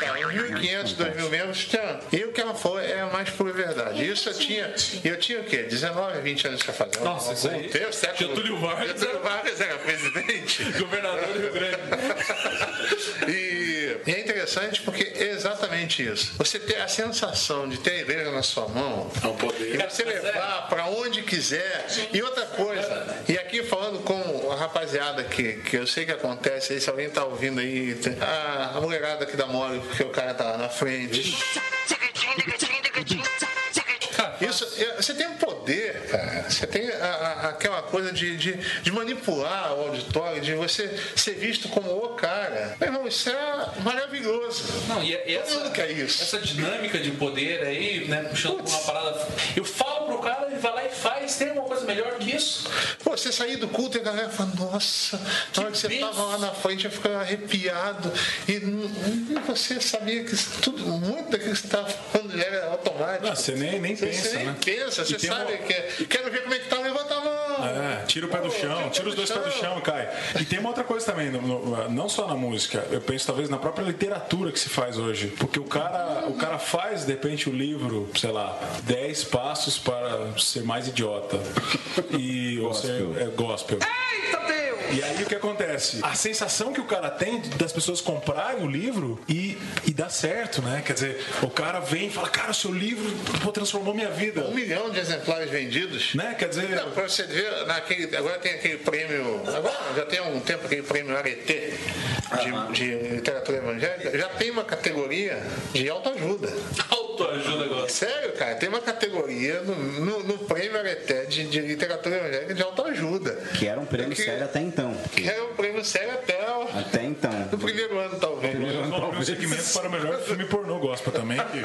É, 1.500, 2.000 membros. Tinha, e o que ela falou é a mais pura verdade. Isso eu tinha. Eu tinha o quê? 19, 20 anos pra fazer. Nossa, isso aí. Eu, século, Getúlio Vargas Getúlio Vargas era presidente. Governador do Rio Grande. E, e é interessante porque é exatamente isso. Você ter a sensação de ter a igreja na sua mão É um poder. e você levar para onde quiser. E outra coisa, e aqui falando com a rapaziada que, que eu sei que acontece aí, se alguém tá ouvindo aí, a, a mulherada que dá mole porque o cara tá lá na frente. Isso, é, você tem um poder, cara. Você tem a- a- aquela coisa de, de, de manipular o auditório, de você ser visto como o cara. Meu irmão, isso é maravilhoso. Não, e, e Todo essa, mundo quer isso. essa dinâmica de poder aí, né, puxando uma parada. Eu falo pro cara, ele vai lá e faz, tem uma coisa melhor que isso. Pô, você sair do culto e a galera fala, nossa, na hora que você tava lá na frente eu ficava arrepiado. E, e você sabia que tudo, muito daquilo que você estava falando já era automático. Não, você nem, nem Você- pensa, você nem né? pensa, você sabe uma- que é. Quero ver como é que tá, levanta a mão. É, tira o pé do chão, tira os dois pés do chão, cai. E tem uma outra coisa também, no- no- não só na música, eu penso talvez na própria literatura que se faz hoje. Porque o cara, o cara faz, de repente, o livro, sei lá, 10 passos para ser mais idiota. E ou ser é, gospel. E aí o que acontece? A sensação que o cara tem das pessoas comprarem o livro e, e dá certo, né? Quer dizer, o cara vem e fala, cara, o seu livro pô, transformou minha vida. Um milhão de exemplares vendidos. Né? Quer dizer. Não, pra você ver, naquele, agora tem aquele prêmio. Agora já tem um tempo aquele prêmio Arete de, de literatura evangélica. Já tem uma categoria de autoajuda. Autoajuda agora. Sério, cara, tem uma categoria no, no, no prêmio Arete de, de literatura evangélica de autoajuda. que era um prêmio Que- sério até então. Que é um prêmio sério até o, Até então. no primeiro ano, talvez. Nós vamos abrir um segmento para o melhor filme pornô gospel também. Que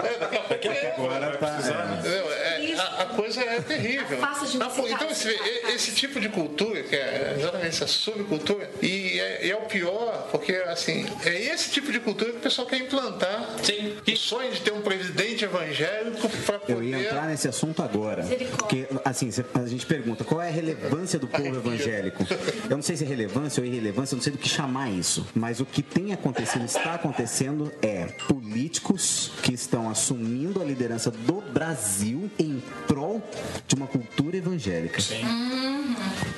daqui a pouco Agora vai tá, precisar? Entendeu? É, a, a coisa é terrível. Você então você vê, e- esse tipo de cultura, que é exatamente essa subcultura, e é, e é o pior, porque assim, é esse tipo de cultura que o pessoal quer implantar. Sim. O sonho de ter um presidente evangélico para Eu ia poder. entrar nesse assunto agora. Porque, assim, a gente pergunta qual é a relevância do povo evangélico. Eu não sei se é relevância ou irrelevância, eu não sei do que chamar isso. Mas o que tem acontecido, está acontecendo é políticos que estão assumindo a liderança do Brasil em prol de uma cultura evangélica.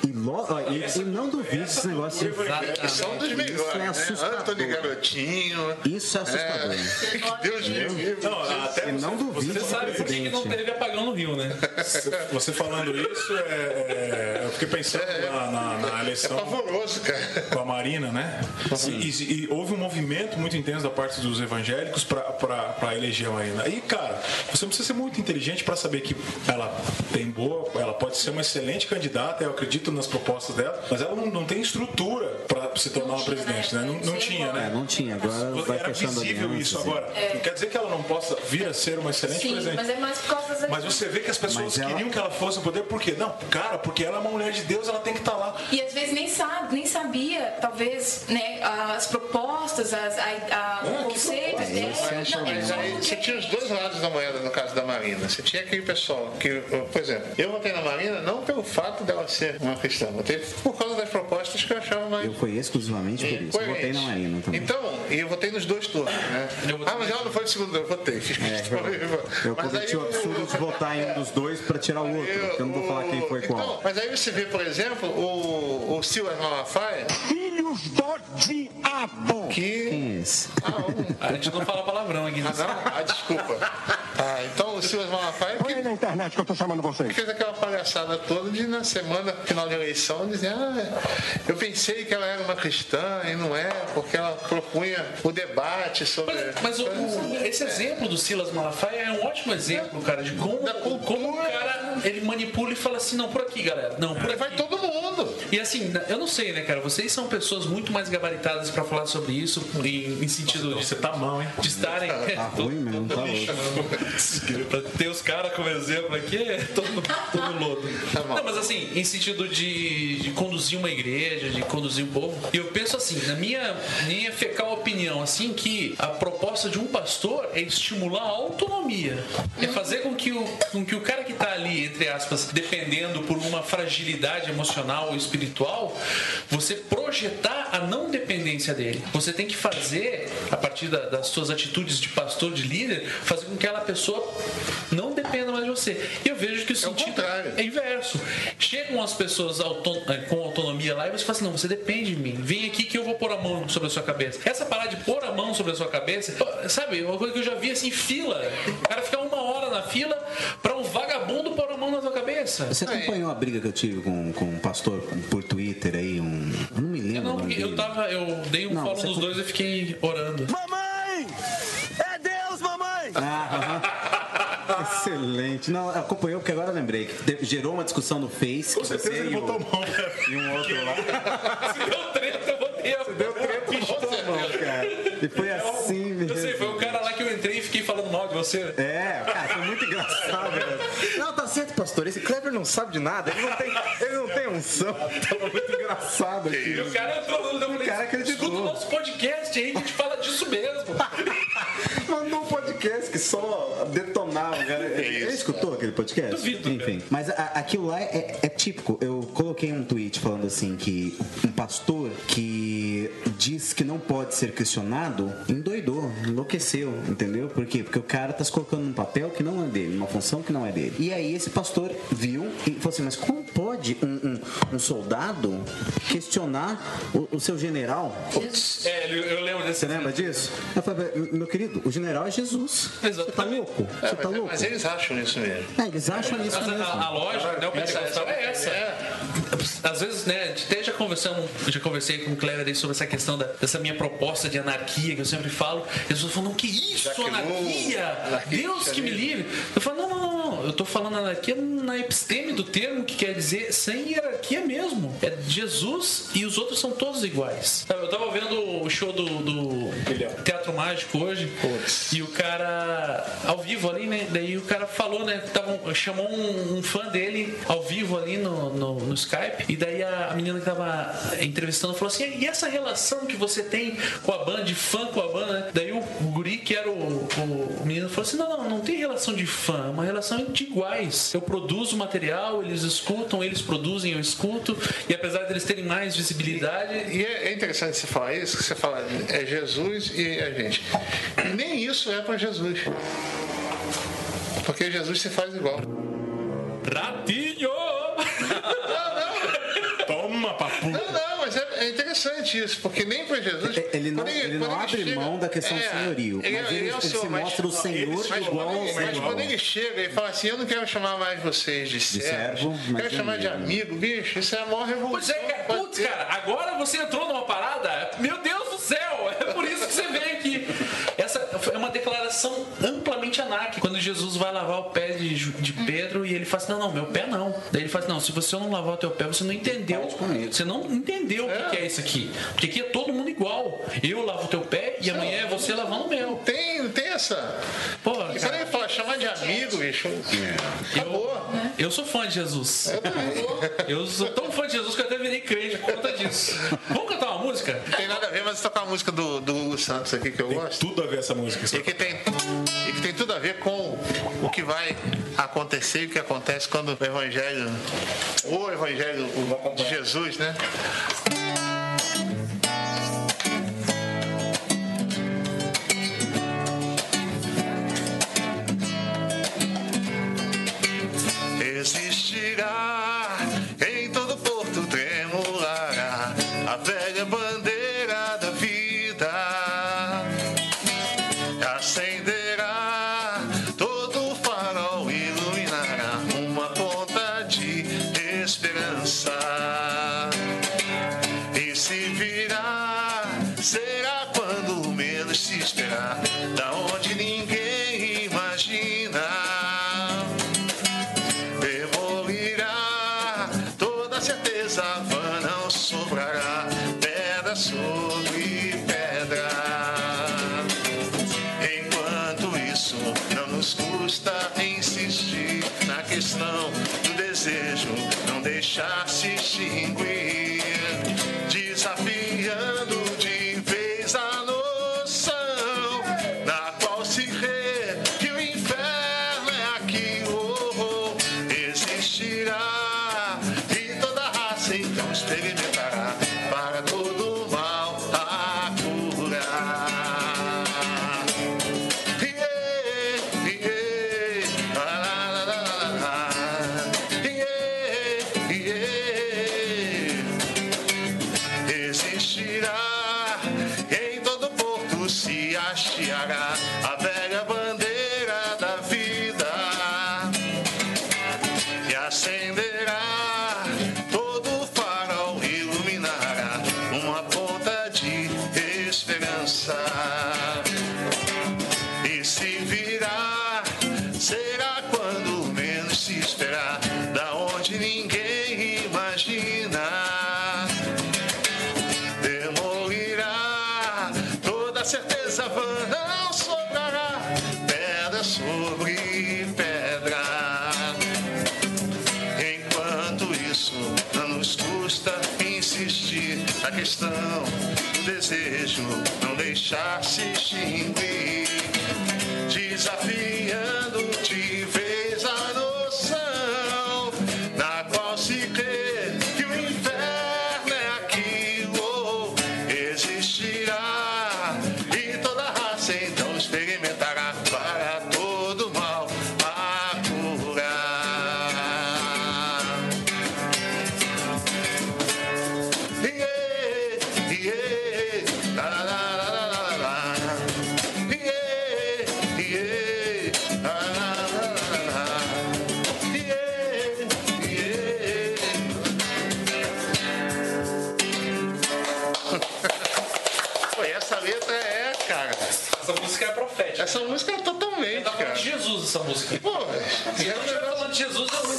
E, lo- e, e não duvide esse negócio de. Que são dos melhores, Isso é né? assustador. Antônio Garotinho. Isso é assustador. É, que Deus me livre. Não, até não duvide Você sabe por que não teve apagão no Rio, né? Você falando isso, é, é- eu fiquei pensando na, na- na É eleição pavoroso, cara. com a Marina, né? E, e- e houve um movimento muito intenso da parte dos evangélicos para eleger a Marina. E, cara, você não precisa ser muito inteligente para saber que ela tem boa, ela pode ser uma excelente candidata, eu acredito nas propostas dela, mas ela não, não tem estrutura para se tornar uma presidente, né? Não, não tinha, É, né? não tinha, agora vai Era fechando visível isso agora. Não quer dizer que ela não possa vir a ser uma excelente Sim, presidente. mas é mais por causa das Mas você vê que as pessoas ela- queriam que ela fosse ao poder, por quê? Não, cara, porque ela é uma mulher de Deus, ela tem que estar lá. E às vezes nem sabe, nem sabia, talvez, né, as propostas, as, a, a, o conceito, é porque- você tinha os dois lados da moeda no caso da Marina. Você tinha aquele pessoal que, por exemplo, eu votei na Marina não pelo fato dela ser uma cristã, votei por causa das propostas que eu achava mais. Eu esse exclusivamente por isso. Eu votei na Marina também. Então, e eu votei nos dois turnos, né? Ah, mas ela não foi no segundo, eu votei. Fiz É, eu Mas cometi o absurdo de votar em um dos dois pra tirar o outro, porque eu não vou falar quem foi Então, qual. mas aí você vê, por exemplo, o, o Silas Malafaia. Filhos do diabo! Que. Quem é esse? A gente não fala palavrão aqui. Ah, não? Ah, desculpa. Ah, então o Silas Malafaia. Olha aí na internet que eu tô chamando vocês. fez aquela palhaçada toda de na semana final de eleição dizer, ah, eu pensei que ela era uma cristã e não é, porque ela propunha o debate sobre. Mas o- o- esse exemplo do Silas Malafaia é um ótimo exemplo, cara, de como, como o cara ele manipula e fala assim, não, por aqui, galera. Não, por aqui. Vai todo mundo. E assim, eu não sei, né, cara? Vocês são pessoas muito mais gabaritadas pra falar sobre isso, em, em sentido de. Você tá mão, hein? De estarem. Tá ruim mesmo, tá louco. Pra ter os caras como exemplo aqui, é todo, todo lodo. Não, mas assim, em sentido de, de conduzir uma igreja, de conduzir um povo. E eu penso assim, na minha, minha fecal opinião, assim, que a proposta de um pastor é estimular a autonomia. É fazer com que o, com que o cara que tá ali, entre aspas, dependendo por uma fragilidade emocional ou espiritual, você projetar a não dependência dele. Você tem que fazer, a partir da- das suas atitudes de pastor, de líder, fazer com que aquela pessoa não dependa mais de você. E eu vejo que o sentido é inverso. Chegam as pessoas auto- eh, com autonomia lá e você fala assim: não, você depende de mim. Vem aqui que eu vou pôr a mão sobre a sua cabeça. Essa parada de pôr a mão sobre a sua cabeça, sabe, uma coisa que eu já vi assim, fila. O cara ficar uma hora na fila pra um vagabundo pôr a mão na sua cabeça. Você acompanhou a briga que eu tive com, com um pastor por Twitter aí? Um, eu não me lembro. Não, o nome porque eu tava, eu dei um Não, follow nos com- dois e fiquei orando. Mamãe! É Deus, mamãe! Ah, Excelente. Não, acompanhou porque agora eu lembrei. que gerou uma discussão no Face. Com certeza você ele e o- botou a mão. E um outro lá. Se deu treta, eu botei a Deu treta, botou a mão, cara. E foi assim mesmo. Eu sei, foi o cara lá que eu entrei e fiquei falando mal de você. É, cara, foi muito engraçado, velho. Não, tá certo, pastor. Esse Kleber não sabe de nada. Ele não tem, ele não tem unção. Tava muito engraçado aqui. E o cara entrou no O cara acreditou. Escuta o nosso podcast aí, a gente fala disso mesmo. Mandou um podcast que só detonava, cara. Ele escutou aquele podcast? Duvido, Enfim. Mas a- aquilo lá é, é típico. Eu coloquei um tweet falando assim que um pastor que diz que não pode ser questionado endoidou, enlouqueceu, entendeu? Por quê? Porque o cara tá se colocando num papel que não é dele, numa função que não é dele. E aí esse pastor viu e falou assim, mas como pode um, um- um soldado questionar o, o seu general? É, eu eu lembro desse. Você lembra disso? Eu falei, meu querido, o general é Jesus. Você tá louco? Você É, tá mas, louco? mas eles acham isso mesmo. É, eles acham isso Mas mesmo. a, a lógica, né, o pentecostal é essa. Às vezes, né, até já conversamos, já conversei com o Clever sobre essa questão da- dessa minha proposta de anarquia que eu sempre falo. E as pessoas falam, não, que isso, anarquia? Deus que me livre. Eu falo, não, não, não. Eu tô falando anarquia na episteme do termo, que quer dizer sem hierarquia mesmo. É Jesus e os outros são todos iguais. Eu tava vendo o show do, do Teatro Mágico hoje e o cara, ao vivo ali, né? Daí o cara falou, né? Tava, chamou um, um fã dele ao vivo ali no, no, no Skype e daí a, a menina que tava entrevistando falou assim: e essa relação que você tem com a banda, de fã com a banda, né? Daí o, o guri, que era o, o, o menino, falou assim: não, não, não tem relação de fã, é uma relação de iguais. Eu produzo material, eles escutam, eles produzem, eu escuto, e apesar deles terem mais visibilidade. E é, é interessante você falar isso, que você fala, é Jesus e a gente. E nem isso é para Jesus. Porque Jesus se faz igual. Toma, papu. Não, não, mas é, é interessante isso, porque nem para Jesus. Ele não, quando ele não abre chega- mão da questão é, do senhorio, ele- mas ele, ele é o ele senhor, se mas- mostra o senhor mas igual quando, ao ele, mas senhor. quando ele chega e fala assim, eu não quero chamar mais vocês de servos, servo, quero de chamar de amigo. bicho, isso é a maior revolução. Pois é, cara, putz, cara, agora você entrou numa parada, meu Deus do céu, é por isso que você vem aqui. Essa é uma declaração. Quando Jesus vai lavar o pé de, de Pedro e ele fala assim: Não, não, meu pé não. Daí ele fala assim: Não, se você não lavar o teu pé, você não entendeu. Você não entendeu o que que é isso aqui. Porque aqui é todo mundo igual. Eu lavo o teu pé e amanhã é você lavando o meu. Tem, tem essa. Pô, quando ele fala chamar de amigo, bicho, acabou. Eu sou fã de Jesus. Eu sou tão fã de Jesus que eu até virei crente por conta disso. Vamos cantar uma música? Não tem nada a ver, mas tocar a música do, do Hugo Santos aqui que eu gosto. Tudo a ver essa música. E que, tem, e que tem tudo a ver com o que vai acontecer e o que acontece quando o Evangelho, o Evangelho de Jesus, né? vida. Não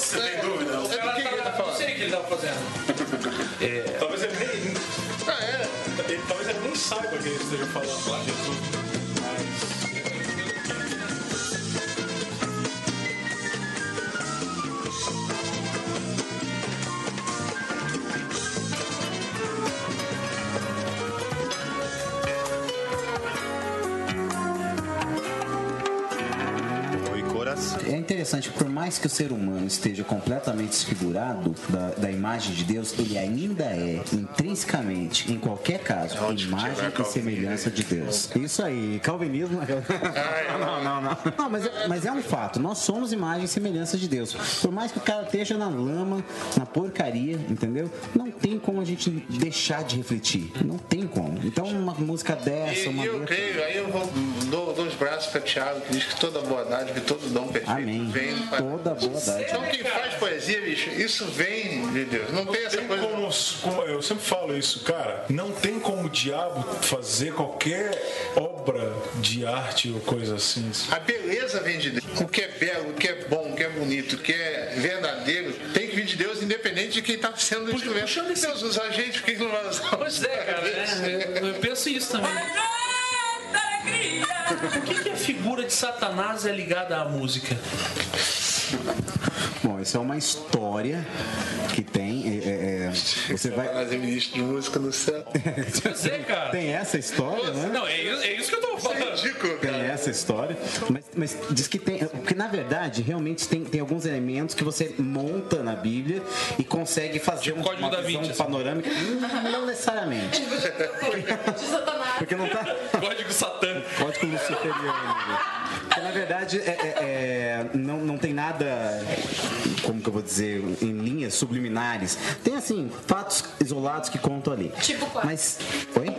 Sei. Tem dúvida? O É do que ele tá tá, não sei o que ele tava fazendo. Talvez ele nem. Ah, é? Ele, talvez ele nem saiba que ele esteja falando lá de Jesus. Interessante, por mais que o ser humano esteja completamente desfigurado da, da imagem de Deus, ele ainda é, intrinsecamente, em qualquer caso, imagem e semelhança de Deus. Isso aí, calvinismo. Não, não, não. Não, mas é, mas é um fato. Nós somos imagem e semelhança de Deus. Por mais que o cara esteja na lama, na porcaria, entendeu? Não tem como a gente deixar de refletir. Não tem como. Então, uma música dessa, E, uma eu letra- creio, aí eu vou, dou, dou os braços para Tiago, que diz que toda boa dádiva e todo dom perfeito Amém. Vem. Toda boa dádiva. Então quem faz poesia, bicho, isso vem de Deus. Não tem essa Tem coisa. como, como- eu sempre falo isso, cara. Não tem como o diabo fazer qualquer obra de arte ou coisa assim. A beleza vem de Deus. O que é belo, o que é bom, o que é bonito, o que é verdadeiro, tem que vir de Deus, independente de quem está sendo instrumento. Deus usa a gente, por que não vai usar? Pois é, cara. Eu, eu penso isso também. Por que, que a figura de Satanás é ligada à música? Bom, isso é uma história que tem. É, é, é, você vai. Fazer ministro de música no céu. É, cara. Tem essa história, né? Não, é, isso- é isso que eu tô falando. Tem essa história, mas, mas diz que tem. Porque na verdade, realmente tem, tem alguns elementos que você monta na Bíblia e consegue fazer um, Código uma da visão Vinci, assim. panorâmica. Não, não necessariamente. Porque não tá. Código satânico. Código luciferiano. né? Porque na verdade é, é- é, não, não tem nada, como que eu vou dizer, em linhas subliminares. Tem assim, fatos isolados que contam ali. Tipo quais? Mas. Oi?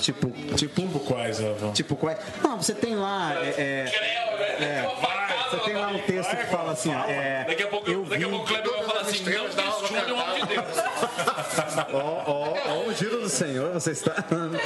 Tipo. Tipo, Tipo quais, Avon? Tipo quais? Não, você tem lá. É, é, é, você tem lá um texto que fala assim, ó, é, Daqui a pouco, daqui a pouco o Kleber vai falar assim: não questione o homem de Deus. Ó, ó, ó, o giro do Senhor, você está.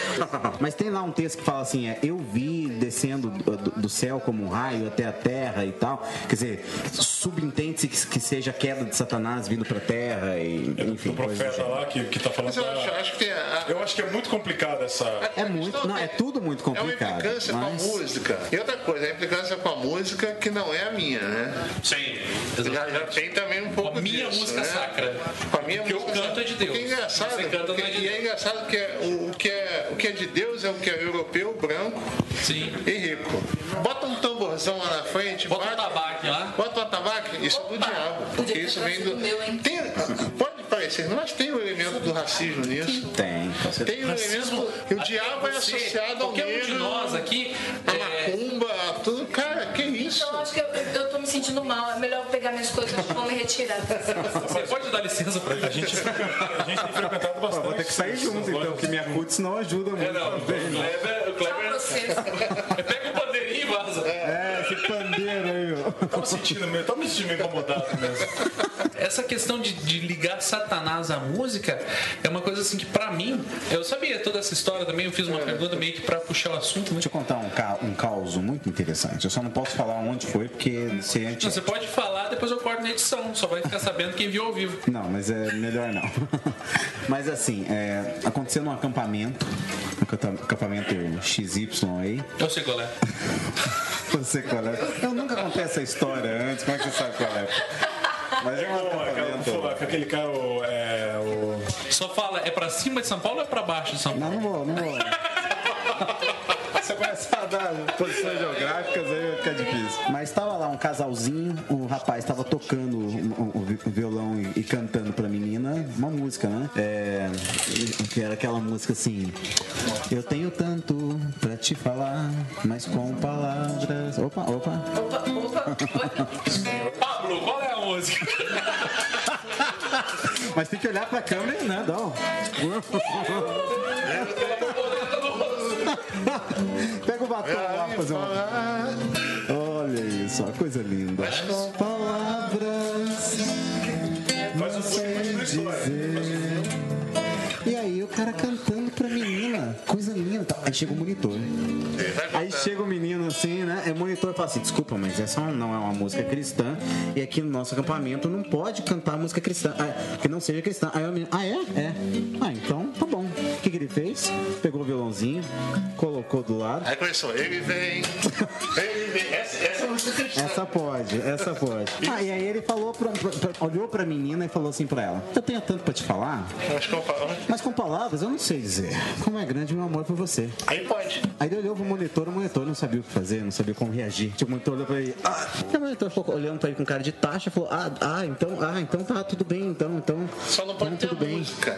Mas tem lá um texto que fala assim: é, eu vi descendo do, do- céu como um raio até a terra e tal. Quer dizer, subentende-se que, que seja a queda de Satanás vindo pra terra e enfim. O profeta lá que, que tá falando. Mas eu da- acho, acho que tem a, Eu acho que é muito complicado essa. É muito, não, é tudo muito É uma complicado. implicância mas... com a música. E outra coisa, a implicância com a música que não é a minha, né? Sim. Já, já tem também um pouco A minha disso, música né? sacra. Com a minha O que eu música canto é de Deus. O que é engraçado, Você canta não é de e é engraçado que é, o, o que é, o que é de Deus é o que é europeu, branco Sim. e rico. Bota um tamborzão lá na frente, Bota um bate- tabaco lá. Bota um tabaco, isso é do diabo. Porque isso vem do. o meu? Tem, pode parecer, mas tem o elemento do racismo nisso. Tem, certeza. Tem o elemento. E o diabo é Você, associado ao Qualquer um de nós aqui. a é, macumba, a tudo. Cara, que isso? Então, acho que eu, eu tô me sentindo mal. É melhor eu pegar minhas coisas e vou me retirar. Você pode dar licença pra A gente, a gente tem frequentado bastante. Vou ter que sair junto, então, que minha cutis não ajuda muito. É, não. O? Kleber, o Tchau, Kleber pega o pandeirinho e vaza. É, esse pandeiro aí, ó. Tô me sentindo meio, tô me sentindo incomodado mesmo. Essa questão de, de ligar Satanás à música é uma coisa assim que, pra mim, eu sabia toda essa história também. Eu fiz uma pergunta meio que pra puxar o assunto. né? Deixa eu contar um, ca um caos muito interessante. Eu só não posso falar onde foi, porque se a gente. Não, você pode falar, depois eu corto na edição. Só vai ficar sabendo quem viu ao vivo. Não, mas é melhor não. mas assim, é, aconteceu num acampamento, um acampa- acampamento XY aí. Eu sei qual é. Você qual é? Eu nunca contei essa história antes, como é que você sabe qual é? Mas é um Pô, aquela- aquele cara, o, é, o. Só fala, é pra cima de São Paulo ou é pra baixo de São Paulo? Não, não vou, não vou. Você começa a dar posições geográficas, aí fica difícil. Mas tava lá um casalzinho, o rapaz tava tocando o, o- o violão e, e cantando pra menina uma música, né? É, que era aquela música assim: Eu tenho tanto pra te falar, mas com palavras. Opa, opa. Opa, opa. Pablo, qual é a música? Mas tem que olhar pra câmera e né, dá um. Batom lá pra fazer uma. Olha isso, uma coisa linda. Palavras. Não sei dizer. E aí o cara cantando pra menina. Coisa linda. Aí chega o monitor. Aí chega o menino assim, né? É monitor e fala assim: desculpa, mas essa não é uma música cristã. E aqui no nosso acampamento não pode cantar música cristã. Ah, que não seja cristã. Aí o menino, ah, é? É. Ah, então tá bom. O que, que ele fez? Pegou o violãozinho, colocou do lado. Aí começou, ele vem, ele vem. Essa, essa é música cristã. Essa pode, essa pode. Ah, e aí ele falou, pra, pra- olhou pra menina e falou assim pra ela: Eu tenho tanto pra te falar, Mas com palavras- mas com palavras eu não sei dizer. Como é grande meu amor por você. Aí pode. Aí ele olhou pro monitor, o monitor não sabia o que fazer, não sabia como reagir. Tipo, o monitor olhou pra ele. Ah, e o monitor ficou olhando pra ele com cara de taxa e falou: Ah, ah, então, ah, então tá tudo bem, então, então. Só não pode ter tudo bem. música.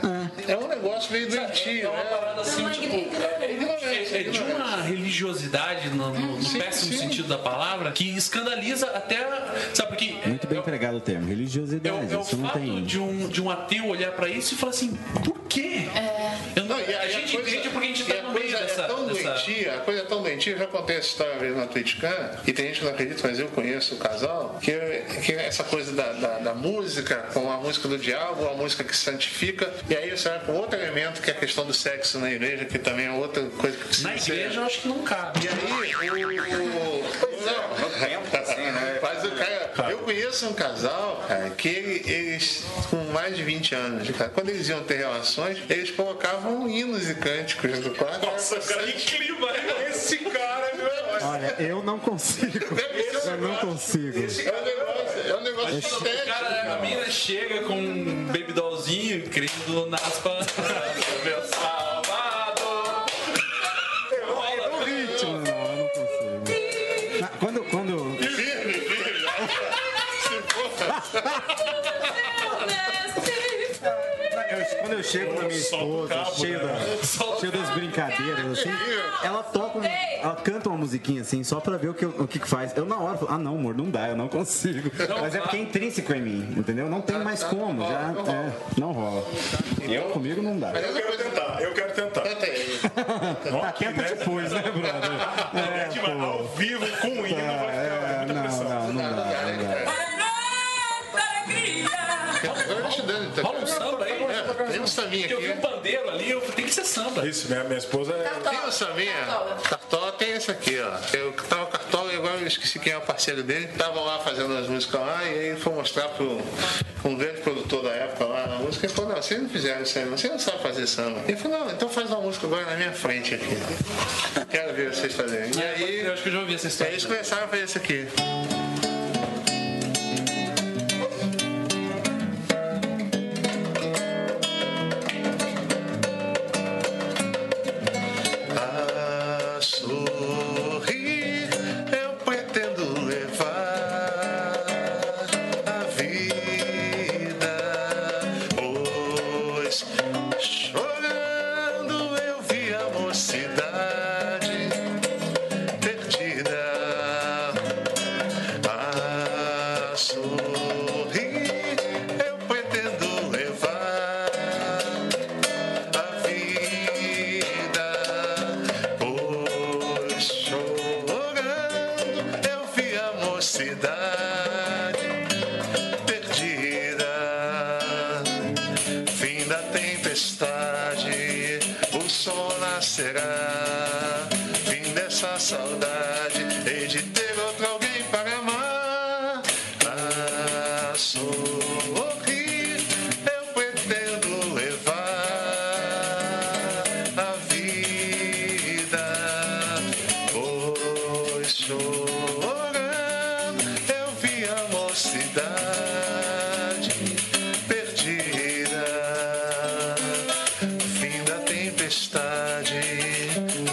É um negócio meio doentio, É uma né? parada assim, tipo. É, é de uma religiosidade, no, no- no Sim, péssimo sim. sentido da palavra, que escandaliza até. Sabe, porque. Muito bem empregado o termo, É, religiosidade. é o Isso não fato tem. de um, de um ateu olhar pra isso e falar assim: por quê? Eu não- Não, e a, e gente coisa- entende porque a gente tá a no meio coisa dessa. É tão dessa... doentia, a coisa é tão doentia, eu já contei essa história uma vez na Atleticana, e tem gente que não acredita, mas eu conheço o casal, que, que é essa coisa da, da, da música, com a música do diabo, a música que santifica, e aí você vai com outro elemento, que é a questão do sexo na igreja, que também é outra coisa que precisa Na ser- igreja eu acho que não cabe. E aí, o. o- Não, mas o cara. Eu conheço um casal, cara, que ele- eles, com mais de 20 anos, cara, quando eles iam ter relações, eles colocavam hinos e cânticos do quarto. Nossa, cara, que clima, é Esse cara, meu Olha, eu não consigo. Eu não consigo. Esse é um negócio, é um negócio estético. cara, a mina chega com um baby dollzinho, querido Naspa, quando eu chego na minha esposa, cheio, da- cheio das brincadeiras, assim, ela toca, um- ela canta uma musiquinha assim, só pra ver o que, o que faz. Eu na hora falo, ah não, amor, não dá, eu não consigo. Mas é porque é intrínseco em mim, entendeu? Não tem mais como, já, é, não rola. Eu comigo não dá. Eu quero tentar, eu quero tentar. Tenta aí. Tá, tenta depois, né, brother? É, Ao vivo, com o hino, vai sambinha Eu vi aqui. um pandeiro ali, eu tem que ser samba. Isso, minha, minha esposa é. Tem o sambinha? Cartola tem esse aqui, ó. Eu tava Cartola e agora eu esqueci quem é o parceiro dele. Tava lá fazendo as músicas lá e aí ele foi mostrar pro um grande produtor da época lá na música. Ele falou, não, vocês não fizeram isso aí, não. Você não sabe fazer samba. Ele falou, não, então faz uma música agora na minha frente aqui. Quero ver vocês fazerem. E aí. Eu acho que eu já ouvi essa história. Aí eles começaram a fazer isso aqui.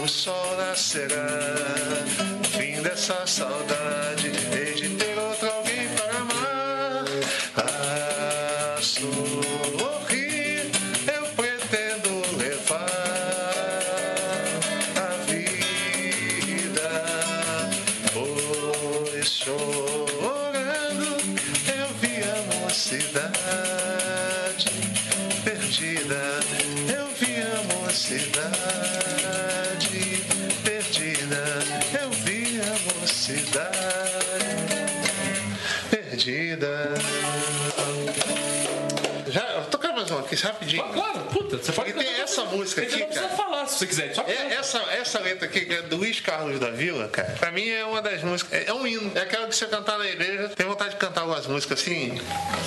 O sol nascerá. Fim dessa saudade, Já, eu vou tocar mais uma aqui rapidinho. Claro, puta, você pode Porque tem essa música Você aqui, não precisa cara. falar se você quiser. Só É, essa, essa letra aqui, que é do Luiz Carlos da Vila, cara, pra mim é uma das músicas. É, é um hino. É aquela que você cantar na igreja. Tem vontade de cantar algumas músicas assim,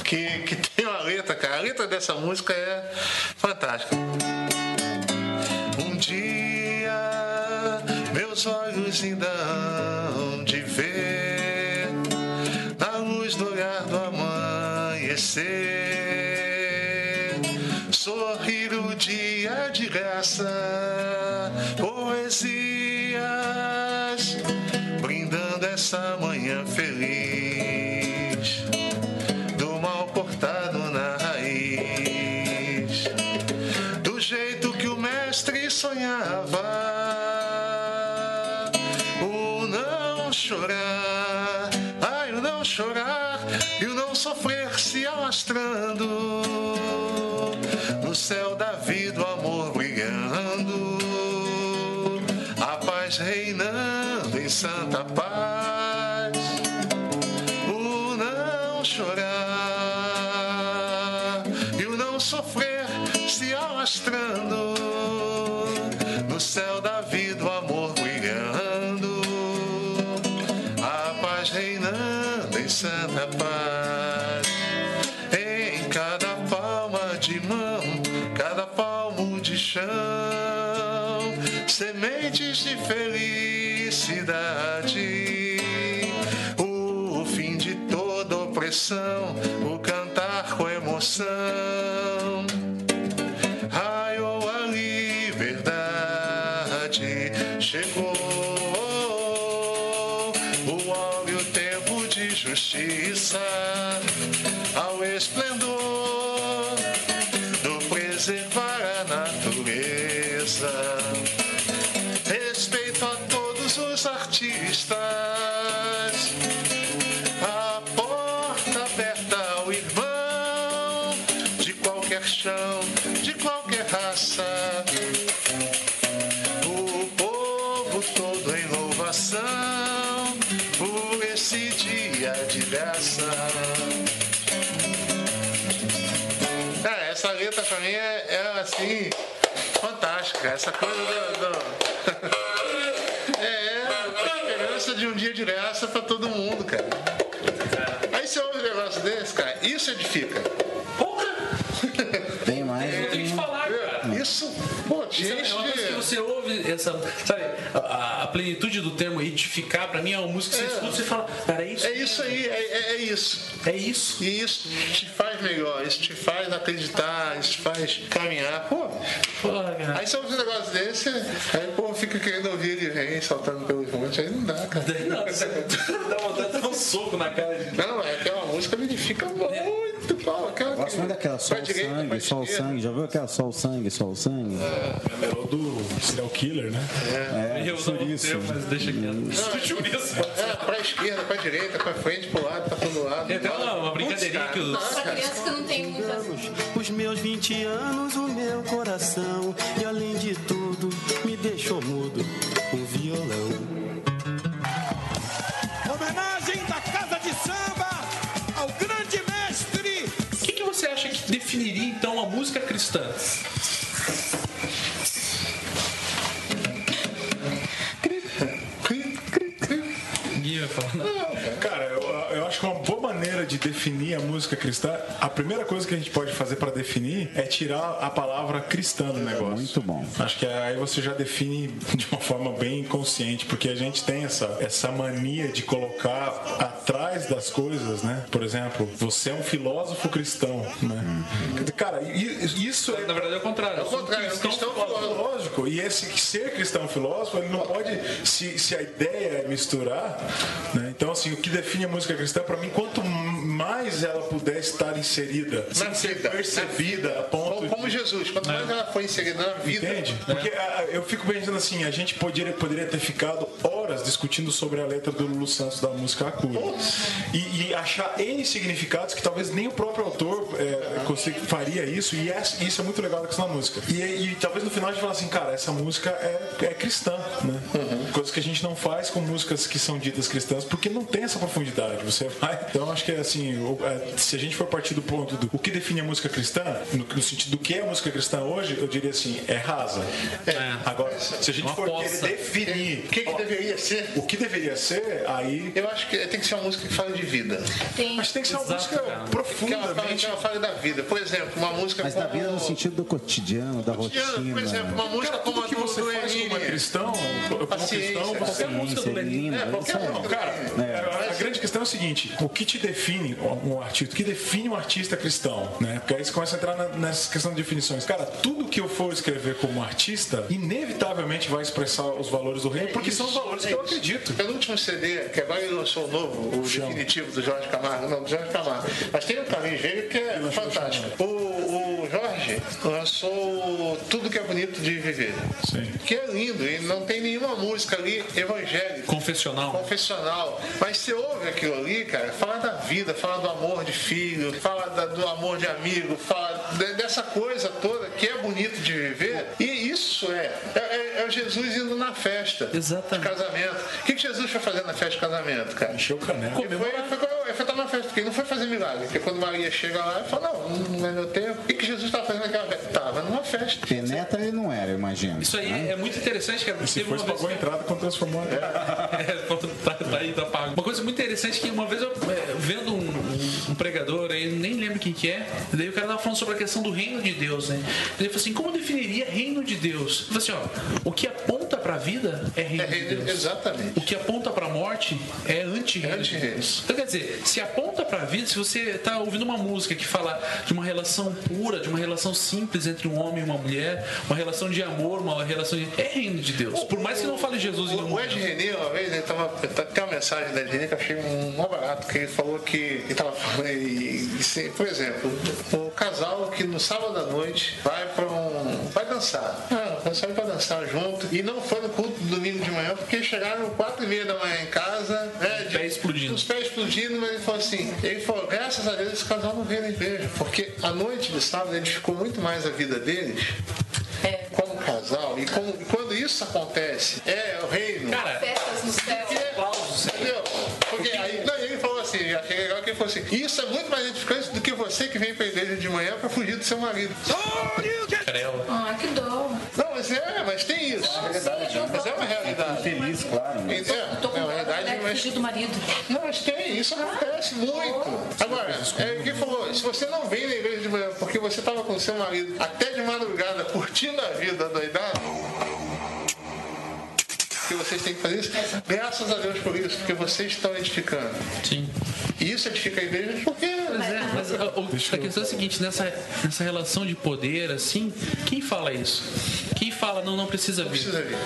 que, que tem uma letra, cara. A letra dessa música é fantástica. Um dia, meus olhos ainda Sorrir o dia de graça, poesias, brindando essa manhã feliz, do mal cortado na raiz, do jeito que o mestre sonhava, o não chorar, ai, o não chorar e o não sofrer se alastrando no céu da vida o amor brilhando, a paz reinando em santa paz, o não chorar e o não sofrer se alastrando no céu da vida o amor brilhando, a paz reinando em santa de chão, sementes de felicidade. O fim de toda opressão, o cantar com emoção. Raiou a liberdade, chegou o áureo tempo de justiça ao esplendor fantástica. Essa coisa do. do- é, é esperança de um dia de graça pra todo mundo, cara. Aí você ouve um negócio desse, cara, isso edifica. Pô, Isso é gente. uma coisa que você ouve, essa, sabe, a, a plenitude do termo edificar, pra mim é uma música que você escuta e você fala, cara, é isso. É isso aí, é, é- é isso. É isso. E isso te faz melhor, isso te faz acreditar, isso te faz caminhar. Pô, Porra, cara. aí você ouve um negócio desse, aí pô, fica querendo ouvir ele vem saltando pelos montes, aí não dá, cara. Não, você dá vontade de dar um soco na cara de. Não, é aquela música me edifica muito, pau, aquela Gosto muito daquela Sol Sangue, Sol. Sangue. Já viu aquela Sol Sangue, Sol Sangue? Lembrou do serial killer, né? É, Eu por um isso. termo, mas deixa quieto. Chouriço. É, pra esquerda, pra direita, pra frente, pro lado, pra todo lado. Tem até uma, uma brincadeirinha que os. Pra criança que não tem muitas. Os meus 20 anos, o meu coração, e além de tudo, me deixou mudo, um violão. Homenagem da Casa de Samba ao grande mestre O que, que você acha que definiria então a música cristã? Ninguém vai falar nada. Cara, eu, eu acho que uma boa maneira de definir a música cristã, a primeira coisa que a gente pode fazer para definir é tirar a palavra cristã do negócio. Muito bom. Acho que aí você já define de uma forma bem consciente, porque a gente tem essa, essa mania de colocar atrás das coisas, né? Por exemplo, você é um filósofo cristão, né? Cara, i- isso é Na verdade é o contrário. É o contrário, é um cristão filósofo. Lógico, e esse ser cristão filósofo, ele não pode, se, se a ideia é misturar, né? então assim, o que define a música cristã, para mim, quanto mais ela puder estar inserida, Na sem ser vida, percebida a ponto Como, como de- Jesus, quanto mais ela foi inserida na vida. Entende? Porque ah, eu fico pensando assim, a gente poderia, poderia ter ficado horas discutindo sobre a letra do Lulu Santos da música A Cura. E, e achar N significados que talvez nem o próprio autor é, consiga- faria isso, e é- isso é muito legal da questão da música. E, e talvez no final a gente fale assim, cara, essa música é, é cristã, né? Coisa que a gente não faz com músicas que são ditas cristãs, porque não tem essa profundidade. Você vai. Então acho que assim, é, se a gente for partir do ponto do o que define a música cristã, no, no sentido do que é a música cristã hoje, eu diria assim, é rasa. Agora, se a gente Uma for poça. querer definir O que, que deveria ser? o que deveria ser, aí. Eu acho que tem que ser uma música que fala de vida. Tem. Mas tem que ser uma Exato, música cara. Que ela fala, profundamente. que ela fala da vida. Por exemplo, uma música Mas da como... vida no sentido do cotidiano, da Cotidiano, rotina. Por exemplo, uma música Cara, como a que você do faz como cristão, como Paciência, cristão, qualquer música do Lenin. linda, É, qualquer música. Cara, a, a grande questão é o seguinte: o que te define um artista? O que define um artista cristão? Né? Porque aí você começa a entrar na- nessa questão de definições. Cara, tudo que eu for escrever como artista, inevitavelmente vai expressar os valores do reino, porque são os valores que eu acredito. Pelo último CD, que agora ele lançou o novo, o Chão. definitivo do Jorge Camargo, não, do Jorge Camargo. Mas tem um caminho dele que é fantástico. O, o Jorge lançou Tudo que é Bonito de Viver. Sim. Que é lindo, e não tem nenhuma música ali evangélica. Confessional. confessional. Mas você ouve aquilo ali, cara, fala da vida, fala do amor de filho, fala do amor de amigo, fala dessa coisa toda que é bonito de viver. E isso é, é, é- é o Jesus indo na festa Exatamente. de casamento. O que, que Jesus foi fazer na festa de casamento, cara? Encheu o caneco. Foi, foi, ele foi estar na festa, porque ele não foi fazer milagre. Porque quando Maria chega lá, ele fala, não, não é meu tempo. O que, que Jesus estava fazendo naquela festa? Tava numa festa. Penetra ele não era, eu imagino. Isso aí é muito interessante, cara. Se vez pagou a entrada quando transformou. né? É, tá, tá aí, tá pago. Uma coisa muito interessante que uma vez eu é, vendo um, um- pregador lembro quem que é, daí o cara tava falando sobre a questão do reino de Deus, né? Ele falou assim, como eu definiria reino de Deus? Ele falou assim, ó, o que aponta pra vida é reino É de reino- Deus. exatamente. O que aponta pra morte é anti-reino de. Deus. Então quer dizer, se aponta pra vida, se você tá ouvindo uma música que fala de uma relação pura, de uma relação simples entre um homem e uma mulher, uma relação de amor, uma relação de... É reino de Deus. Por mais que não fale Jesus e não O Ed René, uma vez, ele tava, tem uma mensagem da Ed René que eu achei um mó barato, que ele falou que ele tava falando, e, e, por exemplo, o casal que no sábado à noite vai para um. vai dançar. Ah, vai sair pra dançar junto. E não foi no culto do domingo de manhã, porque chegaram quatro e meia da manhã em casa, né? de- Pé explodindo. Os pés explodindo, mas ele falou assim, ele falou, graças a Deus esse casal não veio na igreja. Porque a noite de sábado edificou muito mais a vida deles como casal. E, como- quando isso acontece, é o reino. Cara, Festas no céu. Porque, entendeu? Porque ele falou assim, achei legal que ele falou assim: Isso é muito mais edificante do que você que vem pra igreja de manhã pra fugir do seu marido. Creu. Ah, que dó. Não, mas é, mas tem isso. Mas é uma realidade. Feliz, claro. É, é uma realidade, mas. Fugir do marido. Não, mas tem, isso acontece muito. Agora, é o que falou, se você não vem na igreja de manhã porque você estava com seu marido até de madrugada curtindo a vida doidada, que vocês têm que fazer isso, graças a Deus por isso, porque vocês estão edificando. Sim. E isso edifica a igreja porque. Mas, é, mas a, o- a questão é a seguinte, nessa, nessa relação de poder, assim, quem fala isso? Quem fala não, não precisa vir? Precisa vir.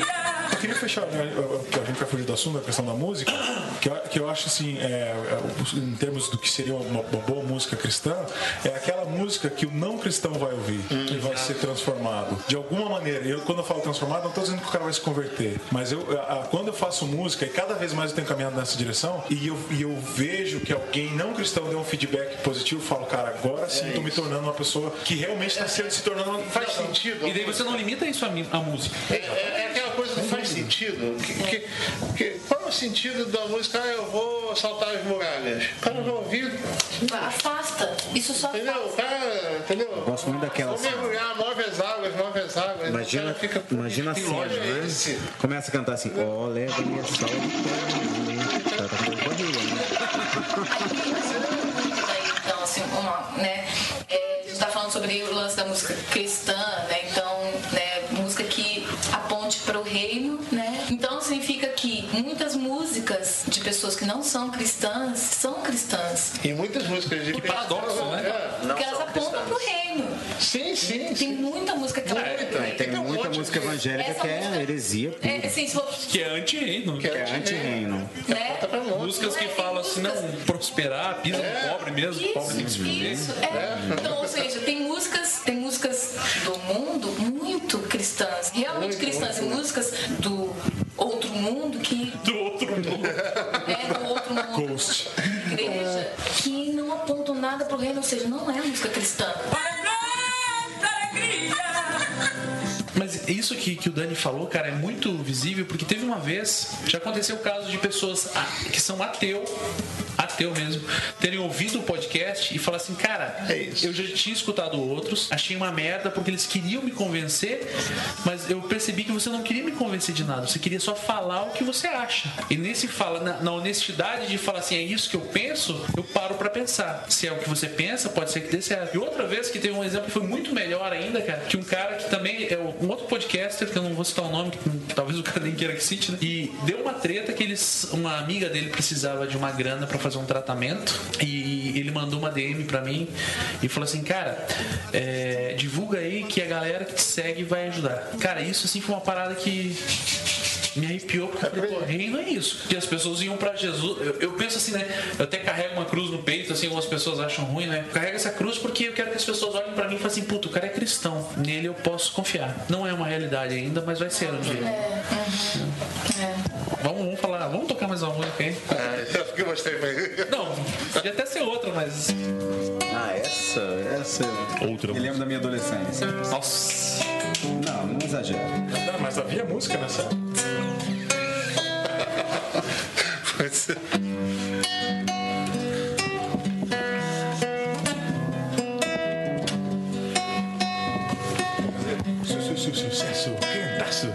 Eu queria fechar, né, que a gente vai fugir do assunto, a questão da música, que eu, que eu acho assim, é, é, em termos do que seria uma, uma boa música cristã, é aquela música que o não cristão vai ouvir e vai ser transformado. De alguma maneira, eu, quando eu falo transformado, não estou dizendo que o cara vai se converter, mas eu, a- a- quando eu faço música, e cada vez mais eu tenho caminhado nessa direção, e eu, e eu vejo que alguém não cristão deu um feedback positivo, eu falo, cara, agora sim estou me tornando uma pessoa que realmente está sendo se tornando uma Faz sentido. E daí você não limita isso à, à música. É, é- é aquela coisa que faz sentido. Que, que- que- qual é o sentido da música? Ah, eu vou saltar as muralhas. O cara vai ouvir. Afasta. Isso só Entendeu? O cara, entendeu? Eu gosto muito daquela Vou mergulhar, move as águas, move as águas. Imagina, fica. imagina a Tem cena, lógica né? esse. Começa a cantar assim, ó, leva-me a salvo. Tá com barriga, né? Então, assim, uma, né? é, a gente tá falando sobre o lance da música cristã, né? Então, né, música que aponte para o reino, muitas músicas de pessoas que não são cristãs são cristãs. E muitas músicas de Que paradoxo, né? É. Porque elas apontam pro reino. Sim, sim. Tem muita música que Tem, tem um muita música evangélica que é música- heresia pura, É, assim, se for, Que é anti-reino. que é anti-reino. né? Músicas que falam assim, não, prosperar, pisa no pobre mesmo, o pobre tem que se viver. Isso, é. Então, ou seja, tem músicas, tem músicas do mundo muito cristãs, realmente cristãs, e músicas do outro mundo que. Do outro mundo. É, do outro mundo. Ghost. Igreja, que não apontam nada pro reino, ou seja, não é música cristã. Mas isso que, que o Dani falou, cara, é muito visível, porque teve uma vez, já aconteceu o caso de pessoas que são ateu, ateu mesmo, terem ouvido o podcast e falar assim, cara, eu já tinha escutado outros, achei uma merda porque eles queriam me convencer, mas eu percebi que você não queria me convencer de nada, você queria só falar o que você acha. E nesse fala, na, na honestidade de falar assim, é isso que eu penso, eu paro pra pensar. Se é o que você pensa, pode ser que dê certo. E outra vez que teve um exemplo que foi muito melhor ainda, cara, que um cara que também é um outro podcaster, que eu não vou citar o nome, que talvez o cara nem queira que cite, né? E deu uma treta que eles, uma amiga dele precisava de uma grana pra fazer um tratamento e ele mandou uma DM pra mim e falou assim, cara, é, divulga aí que a galera que te segue vai ajudar. Cara, isso assim foi uma parada que me arrepiou porque eu pô, reino é isso. Que as pessoas iam pra Jesus. Eu, eu penso assim, né? Eu até carrego uma cruz no peito, assim, algumas pessoas acham ruim, né? Eu carrego essa cruz porque eu quero que as pessoas olhem pra mim e falem assim, puto, o cara é cristão. Nele eu posso confiar. Não é uma realidade ainda, mas vai ser um dia. Vamos, vamos falar, vamos tocar mais uma música aí. É, eu fiquei gostei. Não, podia até ser outra, mas. Ah, essa, essa. Outra Me lembro da minha adolescência. Nossa. Não, não exagero. Não, mas havia música nessa. Sucesso, crentaço.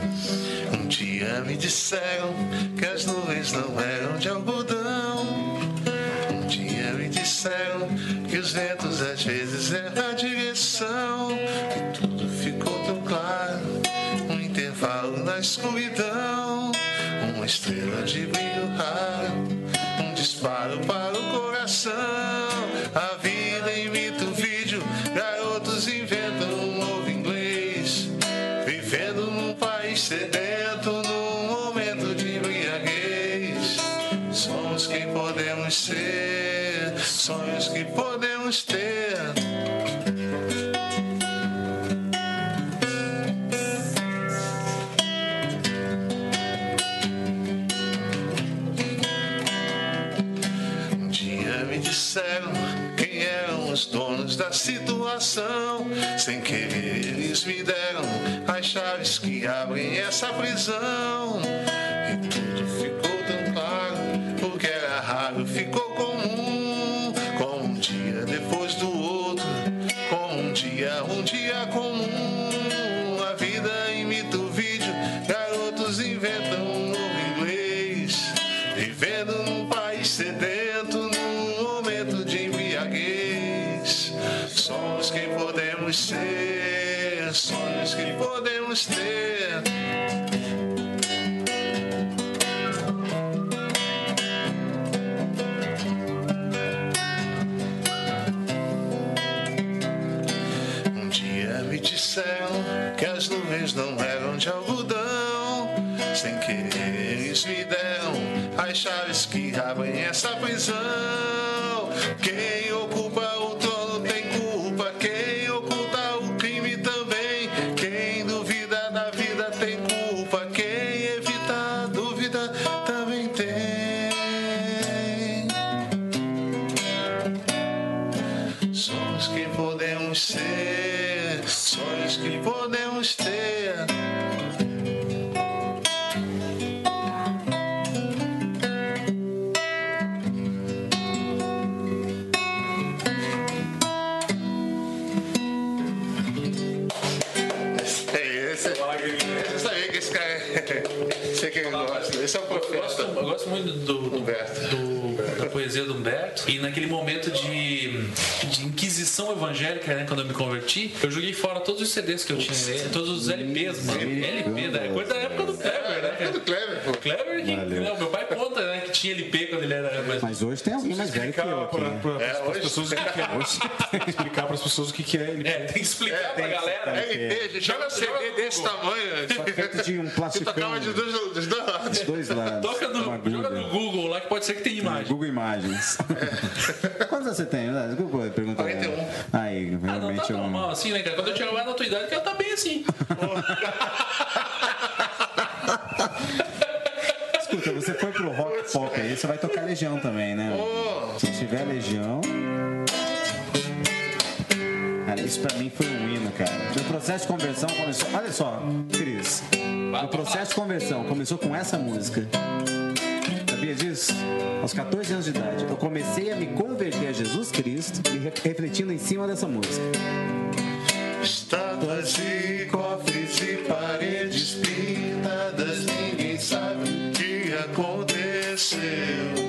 Um dia me disseram que as nuvens não eram de algodão. Um dia me disseram que os ventos às vezes erram a direção. Um intervalo na escuridão. Uma estrela de brilho raro. Um disparo para o coração. A vida imita o vídeo. Garotos inventam um novo inglês. Vivendo num país sedento, num momento de embriaguez. Somos quem podemos ser, sonhos que podemos ter. da situação, sem querer eles me deram as chaves que abrem essa prisão. E tudo ficou tão claro, o que era raro ficou comum, Com um dia depois do outro, com um dia, um dia comum. A vida imita o vídeo, garotos inventam um novo inglês, vivendo num país sedento. Podemos ser, sonhos que podemos ter. Um dia me disseram que as nuvens não eram de algodão. Sem querer eles me deram as chaves que abrem essa prisão. Gosto muito do, do- do- poesia do Humberto. E naquele momento de, de inquisição evangélica, né, quando eu me converti, eu joguei fora todos os CDs que eu tinha, né, todos os LPs, mano. LP, né? Coisa da época do Kleber, né? do Kleber, pô. Kleber, que, né, meu pai conta, né, que tinha LP quando ele era mais. Mas hoje tem alguém mais velho que eu aqui. Para as pessoas o que que é. Explicar para as pessoas o que que é ele. É, tem que explicar pra galera. LP, gente, joga um CD desse tamanho. Feito de um Que plasticão tocava de dois, dos dois lados. dos dois lados. Toca no, joga no Google lá que pode ser que tenha imagem. Google Imagens. Quantos anos você tem? né? Desculpa, pergunta. 41. Aí, Ah, não tá realmente eu normal assim, né, cara? Quando eu chegar na tua idade, que ela tá bem assim. Escuta, você foi pro rock pop aí, você vai tocar Legião também, né? Se tiver Legião. Cara, isso pra mim foi um hino, cara. Meu processo de conversão começou. Olha só, Cris. Meu processo de conversão começou com essa música. Sabia disso? Aos 14 anos de idade, eu comecei a me converter a Jesus Cristo e re- refletindo em cima dessa música. Estátuas e cofres e paredes pintadas, ninguém sabe o que aconteceu.